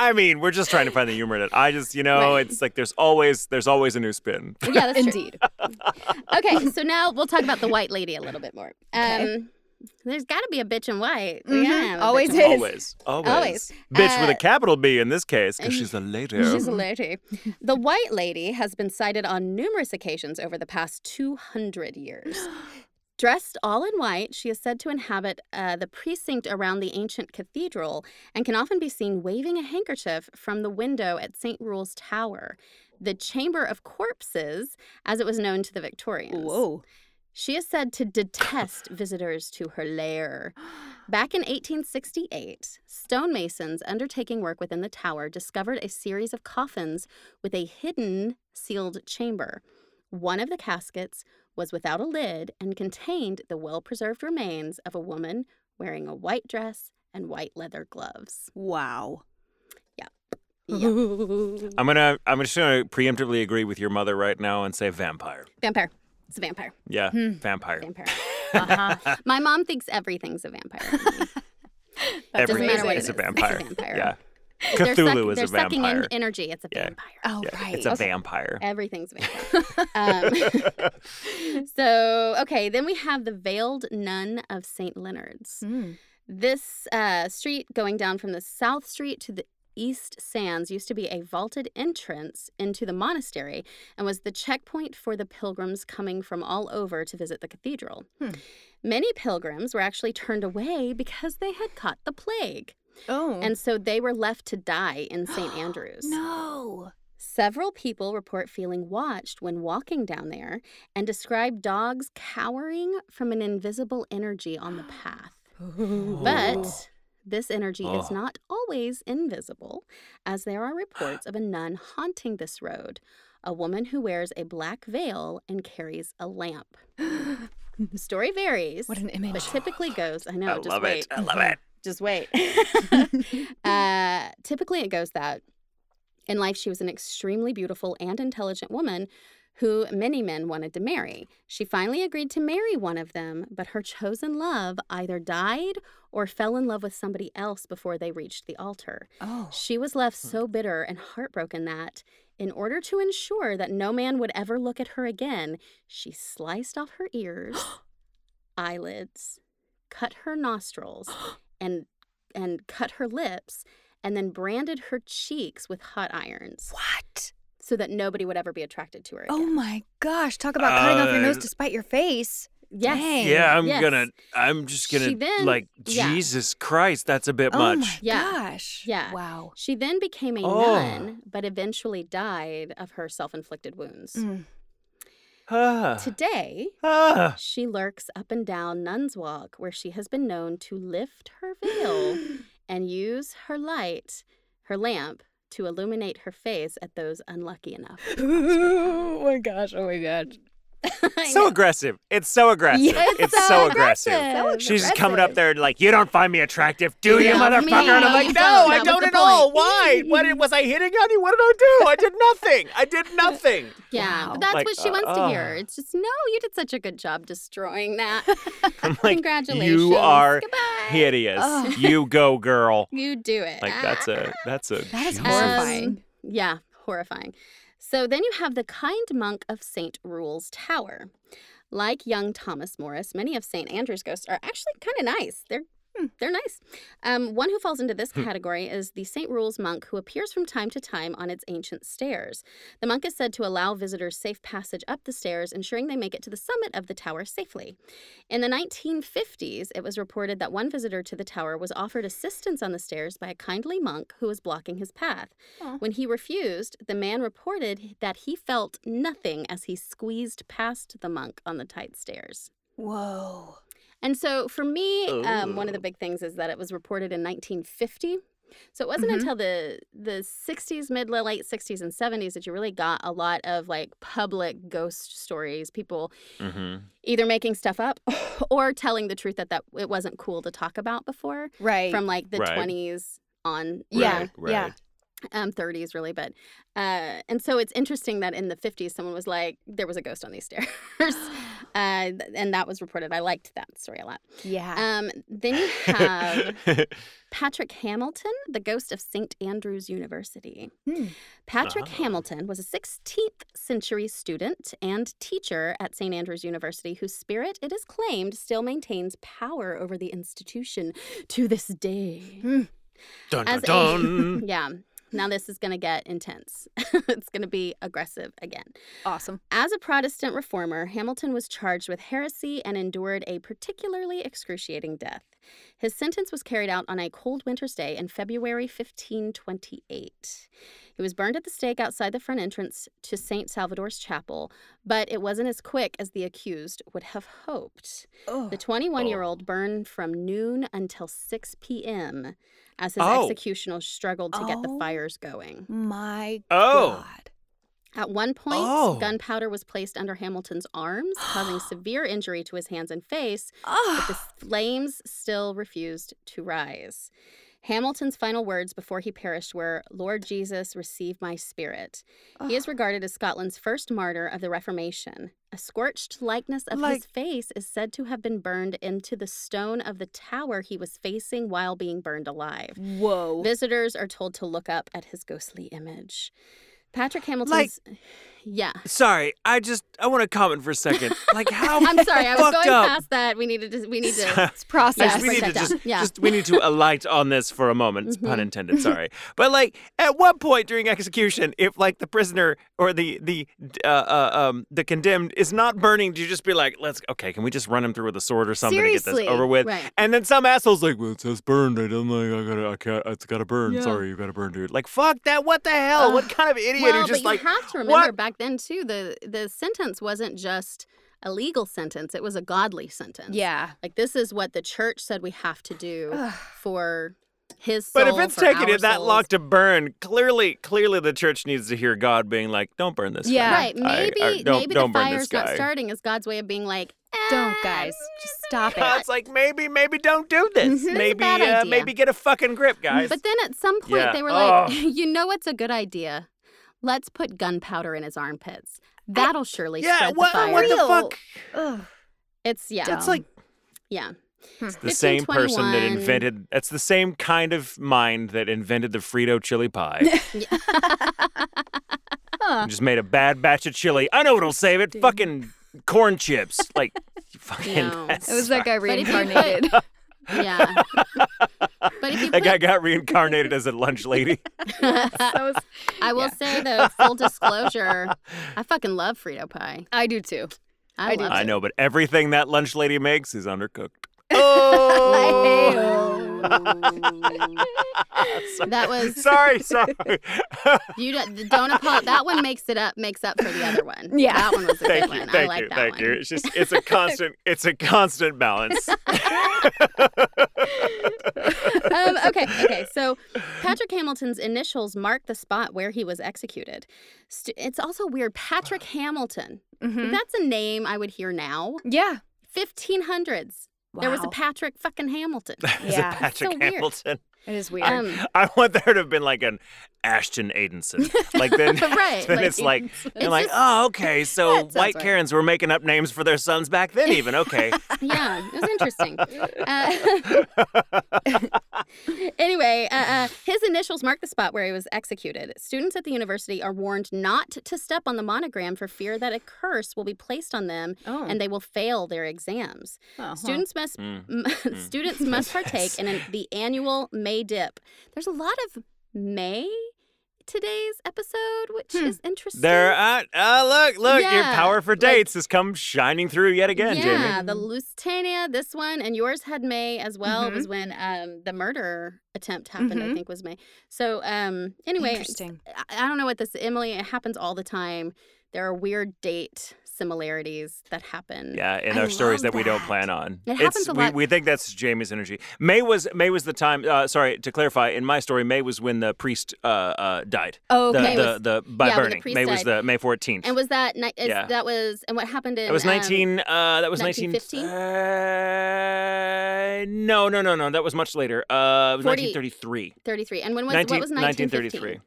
I mean, we're just trying to find the humor in it. I just, you know, Right. it's like there's always there's always a new spin. Yeah, that's. Indeed. Okay, so now we'll talk about the white lady a little bit more. Um, Okay. There's got to be a bitch in white. Mhm, Yeah, always is. Always, always, Always. Bitch with Uh, a capital B in this case, because she's a lady. She's a lady. The white lady has been sighted on numerous occasions over the past 200 years. Dressed all in white, she is said to inhabit uh, the precinct around the ancient cathedral and can often be seen waving a handkerchief from the window at St. Rule's Tower, the Chamber of Corpses, as it was known to the Victorians. Whoa. She is said to detest visitors to her lair. Back in 1868, stonemasons undertaking work within the tower discovered a series of coffins with a hidden sealed chamber. One of the caskets was without a lid and contained the well preserved remains of a woman wearing a white dress and white leather gloves. Wow. Yep. I'm gonna I'm just gonna preemptively agree with your mother right now and say vampire. vampire. It's a vampire. Yeah, Hmm. vampire. Vampire. Uh-huh. My mom thinks everything's a vampire. for me. That's Doesn't matter what it is a is. vampire. It's a vampire. Yeah, They're Cthulhu suck- is they're a sucking in vampire. energy. It's a Yeah. vampire. Oh, Yeah, right. It's a Okay. vampire. Everything's a vampire. um, so, okay, then we have the Veiled Nun of St. Leonard's. Mm. This uh, street going down from the South Street to the East Sands used to be a vaulted entrance into the monastery and was the checkpoint for the pilgrims coming from all over to visit the cathedral. Hmm. Many pilgrims were actually turned away because they had caught the plague. Oh. And so they were left to die in St. Andrews. no. Several people report feeling watched when walking down there and describe dogs cowering from an invisible energy on the path. But this energy is Oh. not always invisible, as there are reports of a nun haunting this road, a woman who wears a black veil and carries a lamp. The story varies. What an image. But typically goes, I know, I just love wait. it. I love mm-hmm. it. Just wait. uh, typically, it goes that in life, she was an extremely beautiful and intelligent woman who many men wanted to marry. She finally agreed to marry one of them, but her chosen love either died or fell in love with somebody else before they reached the altar. Oh. She was left so bitter and heartbroken that, In order to ensure that no man would ever look at her again, she sliced off her ears, eyelids, cut her nostrils, and and cut her lips, and then branded her cheeks with hot irons What? so that nobody would ever be attracted to her again. Oh my gosh! Talk about cutting off your nose Uh, to spite your face. Yes. Dang. Yeah, I'm Yes. gonna. I'm just gonna She then- like yeah. Jesus Christ. That's a bit Oh much. my Yeah. gosh! Yeah. Wow. She then became a Oh. nun, but eventually died of her self inflicted wounds. Mm. Ah, Today, ah. she lurks up and down Nun's Walk, where she has been known to lift her veil and use her light, her lamp, to illuminate her face at those unlucky enough. oh my gosh! Oh my gosh! I so aggressive. It's so aggressive. Yeah, it's so, aggressive. So She's just coming up there like, you don't find me attractive, do you, Yeah, motherfucker? me. And I'm like, You no. I don't the at all. Why? What was I hitting on you? What did I do? I did nothing. I did nothing. Yeah, Wow. but that's Like, what she wants to hear. uh, It's just, no, you did such a good job destroying that. I'm like, Congratulations. you are Goodbye. hideous. Ugh. You go, girl. You do it. Like that's a that's a That is horrifying. Um, yeah, horrifying. So then you have the kind monk of St. Rule's Tower. Like young Thomas Morris, many of St. Andrew's ghosts are actually kind of nice. They're they're nice. Um, one who falls into this category is the St. Rule's monk who appears from time to time on its ancient stairs. The monk is said to allow visitors safe passage up the stairs, ensuring they make it to the summit of the tower safely. In the 1950s, it was reported that one visitor to the tower was offered assistance on the stairs by a kindly monk who was blocking his path. Aw. When he refused, the man reported that he felt nothing as he squeezed past the monk on the tight stairs. Whoa. And so for me, um, one of the big things is that it was reported in 1950. So it wasn't Mhm. until the the 60s, mid to late 60s and 70s that you really got a lot of like public ghost stories, people Mhm. either making stuff up or telling the truth that that it wasn't cool to talk about before Right. from like the Right. 20s on yeah. Right, Yeah. Right. um 30s really but uh and so it's interesting that in the 50s someone was like there was a ghost on these stairs uh and that was reported i liked that story a lot Yeah. um then you have patrick hamilton the ghost of st andrews university Hmm. patrick Ah. hamilton was a 16th century student and teacher at st andrews university whose spirit it is claimed still maintains power over the institution to this day dun, dun, as dun. a yeah now this is going to get intense. It's going to be aggressive again. Awesome. as a protestant reformer hamilton was charged with heresy and endured a particularly excruciating death his sentence was carried out on a cold winter's day in february 1528 he was burned at the stake outside the front entrance to st salvator's chapel but it wasn't as quick as the accused would have hoped Oh. the 21 year old burned from noon until 6 p.m. as his Oh. executioner struggled to get the Oh. fires going. My Oh. God. At one point, Oh. gunpowder was placed under Hamilton's arms, causing severe injury to his hands and face, but the flames still refused to rise. Hamilton's final words before he perished were, Lord Jesus, receive my spirit. He is regarded as Scotland's first martyr of the Reformation. A scorched likeness of Like- his face is said to have been burned into the stone of the tower he was facing while being burned alive. Whoa. Visitors are told to look up at his ghostly image. Patrick Hamilton's. Yeah. Sorry, I just I want to comment for a second. Like how I'm sorry, I was going up. past that. We needed to. We need to. Process. Yes, we need to just. Yeah. just we need to alight on this for a moment. Pun Mhm. intended. Sorry, but like at what point during execution, if like the prisoner or the the uh, uh, um the condemned is not burning, do you just be like, let's okay, can we just run him through with a sword or something to get this over with? right. And then some assholes like, well, it says burned. I don't like. I gotta. I can't. It's gotta burn. Yeah. Sorry, you gotta burn, dude. Like fuck that. What the hell? what kind of idiot well, who just like have to remember what? Back then too. The the sentence wasn't just a legal sentence; it was a godly sentence. Yeah. Like this is what the church said we have to do for his soul. But if it's for taking our it that souls. long to burn, clearly, clearly the church needs to hear God being like, "Don't burn this." Yeah. guy. Right. Maybe I- don't, maybe don't the fire's not starting is God's way of being like, Don't, "Eh, guys. Just stop it. God's like, maybe, maybe don't do this. Mhm. Maybe, uh, maybe get a fucking grip, guys. But then at some point Yeah. they were like, you know what's a good idea? Let's put gunpowder in his armpits. That'll surely yeah, spread what, the fire. what the fuck? Ugh. It's yeah. That's like yeah. Hmm. It's the same person that invented. That's the same kind of mind that invented the Frito chili pie. Huh. Just made a bad batch of chili. I know it'll save it. Fucking corn chips. Like, fucking. No. It was that guy if you put- reincarnated. Yeah. but if you That put, guy got reincarnated as a lunch lady. that was, I will yeah. say though, full disclosure, I fucking love Frito pie. I do too. I, I do love I know, but everything that lunch lady makes is undercooked. Oh! That was Sorry, sorry. you. Don't, don't apologize. That one makes it up. Makes up for the other one. Yeah. that one was a thank good you, one. I thank like you, that thank one. you. It's just it's a constant it's a constant balance. um, okay, okay. So Patrick Hamilton's initials mark the spot where he was executed. St- it's also weird. Patrick Hamilton. Mhm. That's a name I would hear now. Yeah. 1500s. There was a Patrick fucking Hamilton. Is Yeah. it Patrick so weird. Hamilton? It is weird. Um, I want there to have been like an Ashton Aidenson. Like then, Right, then like- it's like, It's and like, just- oh, okay. So white right. Karens were making up names for their sons back then, even. Okay. yeah, it was interesting. Uh, anyway, uh, uh, his initials mark the spot where he was executed. Students at the university are warned not to step on the monogram for fear that a curse will be placed on them oh. and they will fail their exams. Uh-huh. Students must Mm. m- students must partake in an, the annual May dip. There's a lot of May today's episode, which Hmm. is interesting. There, uh, uh, look, look, yeah, your power for like- dates has come shining through yet again, yeah, Jamie. the Lusitania, this one, and yours had May as well. Mhm. Was when um the murder attempt happened. I Mhm. think was May. So um anyway, Interesting. I, I don't know what this Emily. It happens all the time. There are weird date similarities that happen. Yeah, in I our stories love that we don't plan on. It it's happens a we, lot. we think that's Jamie's energy. May was May was the time. Uh, sorry to clarify. In my story, May was when the priest uh, uh, died. Oh, The, okay. The, was- the by yeah, burning. May was the May fourteenth. And was that ni- is, Yeah. that was and what happened in It was um, 19. uh, that was 19. 1915? Uh, no, no, no, no. That was much later. Uh, it was 1933. 33. And when was 19 what was 1933.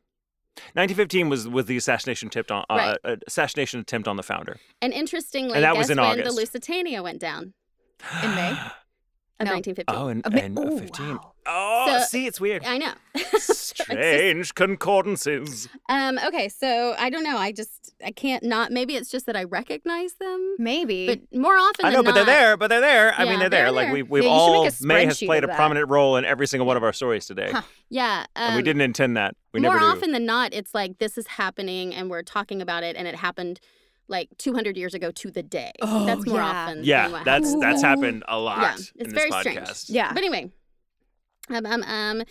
1915 was was the assassination attempt on uh, Right. uh, assassination attempt on the founder. And interestingly, And that guess was in when August. the Lusitania went down In May? of No. 1915. Oh, and, A mi- and oh, 15. wow. Oh, So- see, it's weird. I know. Strange concordances. Um, okay, so I don't know. I just I can't not maybe it's just that I recognize them. Maybe. But more often I know, than but they're there. But they're there. I mean, they're they're there. Like there. we, we've Yeah, all May has played a prominent role in every single one of our stories today, Huh. Yeah. Um, and we didn't intend that. We more never do. often than not, it's like this is happening and we're talking about it and it happened like 200 years ago to the day. Oh, that's more yeah. often. Yeah, what that's happens. that's happened a lot Yeah, in it's this very podcast. strange. yeah. But anyway, um, um, um,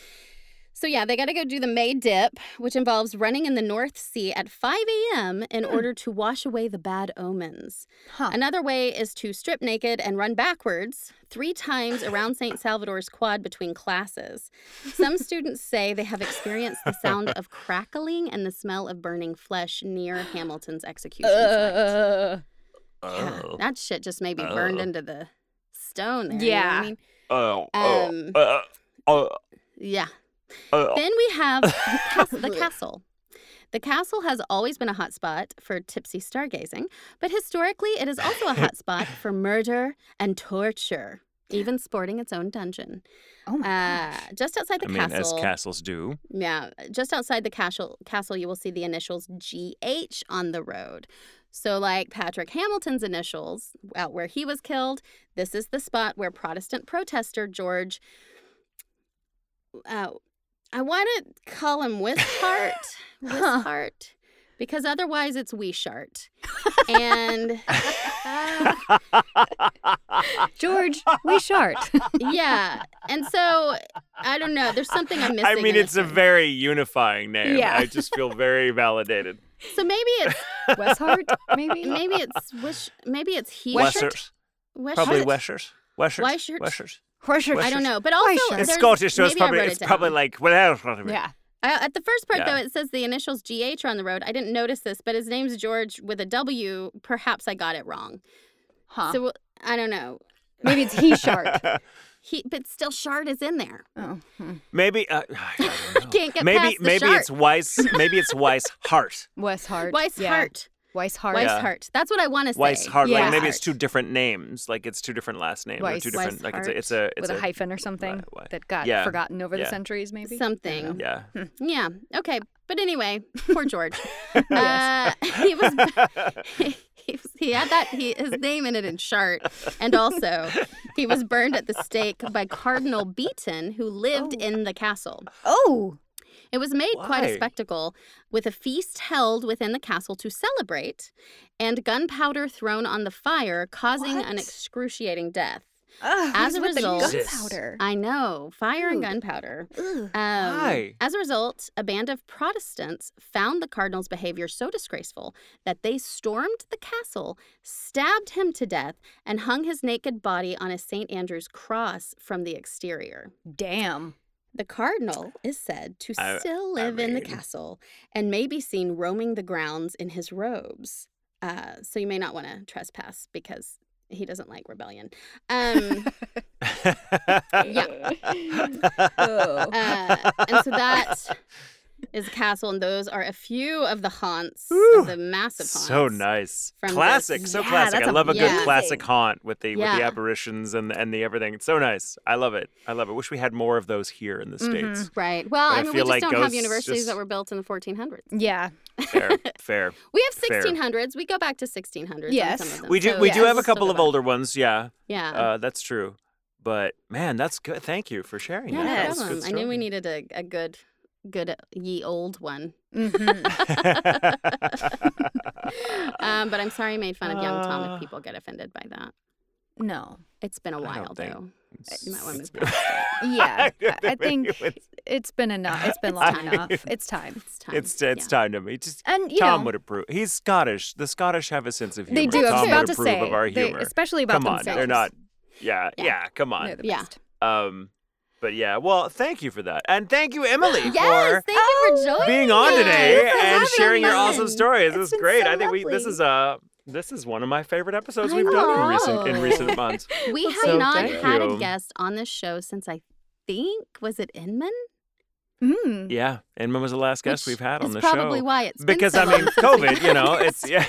so yeah, they got to go do the May dip, which involves running in the North Sea at 5 a.m. in Hmm. order to wash away the bad omens. Huh. Another way is to strip naked and run backwards three times around St. Salvator's quad between classes. Some students say they have experienced the sound of crackling and the smell of burning flesh near Hamilton's execution site. Uh, Yeah, Oh. that shit just may be burned Oh. into the stone. There, you know I Yeah. mean? Oh, Um, oh, uh, oh, Yeah. Oh. Then we have the cas- the castle. The castle has always been a hotspot for tipsy stargazing, but historically it is also a hotspot for murder and torture, even sporting its own dungeon. oh my Uh, gosh. just outside the I mean, as castle, castles do. yeah, just outside the castle, castle, you will see the initials GH on the road. So, like Patrick Hamilton's initials, out where he was killed, this is the spot where Protestant protester George. Uh, I want to call him Wishart, Huh. Wishart, because otherwise it's Wishart. And George, we shart. yeah, and so I don't know. There's something I'm missing. I mean, it's a one. very unifying name. Yeah. I just feel very validated. so maybe it's Westhart, maybe? maybe it's wish maybe it's he Weshers. Wishart? Probably Weshers. Weshers. Weshers? Weshers. Horseshoe. I don't know, but also It's Scottish, so it's probably it's it probably down. like well. Yeah. I, at the first part Yeah. though, it says the initials GH are on the road. I didn't notice this, but his name's George with a W. Perhaps I got it wrong. Huh. So I don't know. maybe it's he shart. He, but still, Shard is in there. Oh. hmm. Maybe uh, I don't know. Can't get maybe past the maybe Shart. it's Weiss. Maybe it's Weiss Hart. Westhart. Weiss yeah. Hart. Weishart. Weiss Yeah. That's what I want to say. Weiss Hart. Yeah. Like maybe it's two different names. Like it's two different last names. Or two different. Like it's a. It's a. with It's a, hyphen or something Why- why- that got Yeah. forgotten over the centuries, maybe. Something. Yeah. Yeah. Okay. But anyway, poor George. uh, he was. He, he. He had that. He his name in it in chart, and also he was burned at the stake by Cardinal Beaton, who lived in the castle. Oh, It was made quite a spectacle, with a feast held within the castle to celebrate, and gunpowder thrown on the fire, causing an excruciating death. Ugh, As a with the result- gunpowder. I know, fire and gunpowder. Um, Why? As a result, a band of Protestants found the cardinal's behavior so disgraceful that they stormed the castle, stabbed him to death, and hung his naked body on a St. Andrew's cross from the exterior. Damn. The cardinal is said to I- still I live in the castle and may be seen roaming the grounds in his robes. Uh, so you may not want to trespass because he doesn't like rebellion. Um, Oh. uh, and so that is a castle, and those are a few of the haunts Whew. of the massive haunts. So nice, classic, this- so Yeah, classic. I love a good amazing. classic haunt with the with the apparitions and and the everything. It's so nice. I love it. I love it. Wish we had more of those here in the Mhm. states. Right. Well, But I I mean, we feel just like don't have universities just- that were built in the 1400s. Yeah. Fair, fair. We have Fair. 1600s. We go back to 1600s. Yes. Some of them. We do So, we do have a couple go of back. older ones. Yeah, Yeah. uh, that's true. But man, that's good. Thank you for sharing. yeah, that. no That was a problem. good I knew we needed a, a good, good uh, ye old one. Mhm. Um, but I'm sorry I made fun of young Tom Uh, if people get offended by that. no. It's been a I don't while, think though. You might want to move. Yeah. I, I think it's it's been enough. It's been long enough. It's time. It's time. it's, it's yeah. time to me. Just And you Tom know, would approve. He's Scottish. The Scottish have a sense of humor. they do. I Tom was about to say, of our they- humor. especially about come on, themselves. they're not. Yeah, Yeah. yeah. Come on. They're the Yeah. best. Um, but yeah. Well, thank you for that, and thank you, Emily, Yes, for thank you for joining being on us. today For and sharing your us. awesome stories. It's This is great. so I think we this is uh this is one of my favorite episodes I we've done in recent in recent months. We have So not had you. a guest on this show since I think was it Inman? Mm. Yeah, Inman was the last guest Which we've had on is the probably show. why it's been because so I mean, long since we COVID, you know, it's yeah.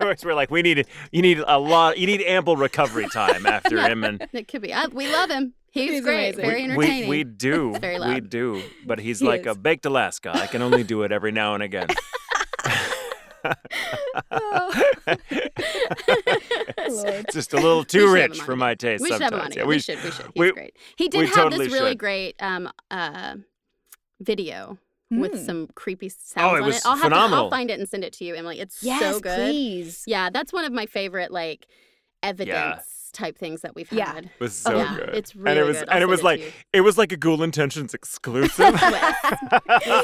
we're like we need you need a lot, you need ample recovery time after Yeah. Inman. It could be. I, we love him. He's, He's great. amazing. Very we, entertaining. we do, It's very we loud. do, but he's He like a baked Alaska. I can only do it every now and again. Lord. Just a little too rich for my taste We should have him on Yeah, we, we- should. We should. He's we- great. He did have totally this really should. great um uh video with Mm. some creepy sounds Oh, it on it. I'll have to, phenomenal. I'll find it and send it to you, Emily. It's Yes, so good. please. Yeah, that's one of my favorite like evidence type things that we've Yeah. had. It was so yeah, good. it's really and it was good. and it was like you. it was like a Ghoul Intentions exclusive.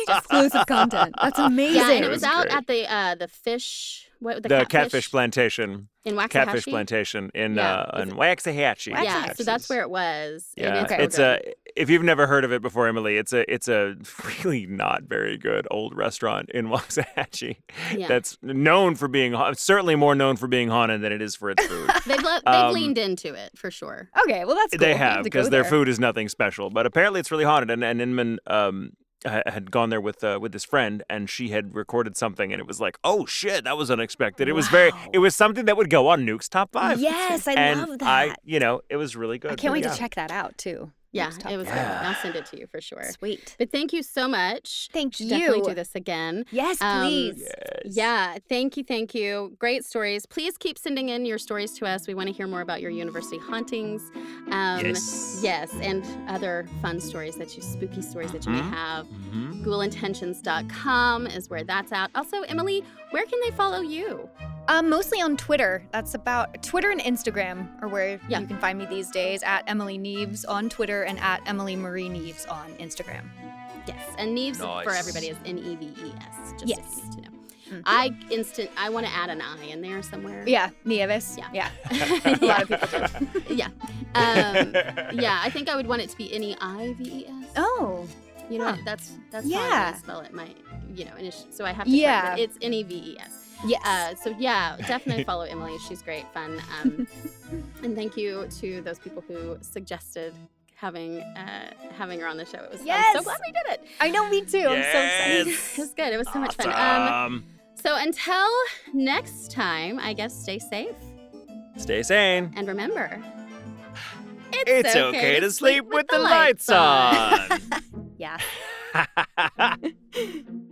Exclusive content. That's amazing. Yeah, and it It was, was out great. at the uh the fish what the, the catfish, plantation, in Waxahachie. catfish plantation in Yeah, uh, in Waxahachie. Yeah, so that's where it was. Yeah, it's, Okay. it's so a. If you've never heard of it before, Emily, it's a it's a really not very good old restaurant in Waxahachie. good. yeah. That's known for being certainly more known for being haunted than it is for its food. they've le- they've um, leaned into it for sure. Okay, well that's cool. They have because their there. food is nothing special, but apparently it's really haunted. And, and Inman um, ha- had gone there with uh, with his friend, and she had recorded something, and it was like, oh shit, that was unexpected. It was very, it was something that would go on Nuke's top five. Yes, I and love I, that. you know, it was really good. I can't wait yeah. to check that out too. Yeah, it was good. Yeah. I'll send it to you for sure. Sweet. But thank you so much. Thank Should Definitely you. do this again. Yes, Um, please. Yes. Yeah, thank you, thank you. Great stories. Please keep sending in your stories to us. We want to hear more about your university hauntings. Um, Yes. Yes, and other fun stories that you, spooky stories that you may Mhm. have. Mhm. Ghoulintentions.com is where that's at. Also, Emily, where can they follow you? Um, mostly on Twitter. That's about Twitter and Instagram are where Yeah. you can find me these days. At Emily Neves on Twitter and at Emily Marie Neves on Instagram. Yes, and Neves for everybody is N E V E S. Just Yes. if you need to know. Mhm. I instant. I want to add an I in there somewhere. Yeah, Nieves. Yeah. Yeah. A lot of people do. yeah. Um, yeah, I think I would want it to be N E I V E S. Oh. You know, Huh. that's that's how I'm Yeah. gonna spell it. My, you know, initi- so I have to. Yeah. it. It's N E V E S. Yes. Uh, so yeah, definitely follow Emily. She's great, fun, um, and thank you to those people who suggested having uh, having her on the show. It was. I'm so glad we did it. I know me too. I'm so excited. it was good. It was so much fun. Um, So until next time, I guess stay safe. Stay sane. And remember, It's, okay, to sleep with the lights on. Yeah.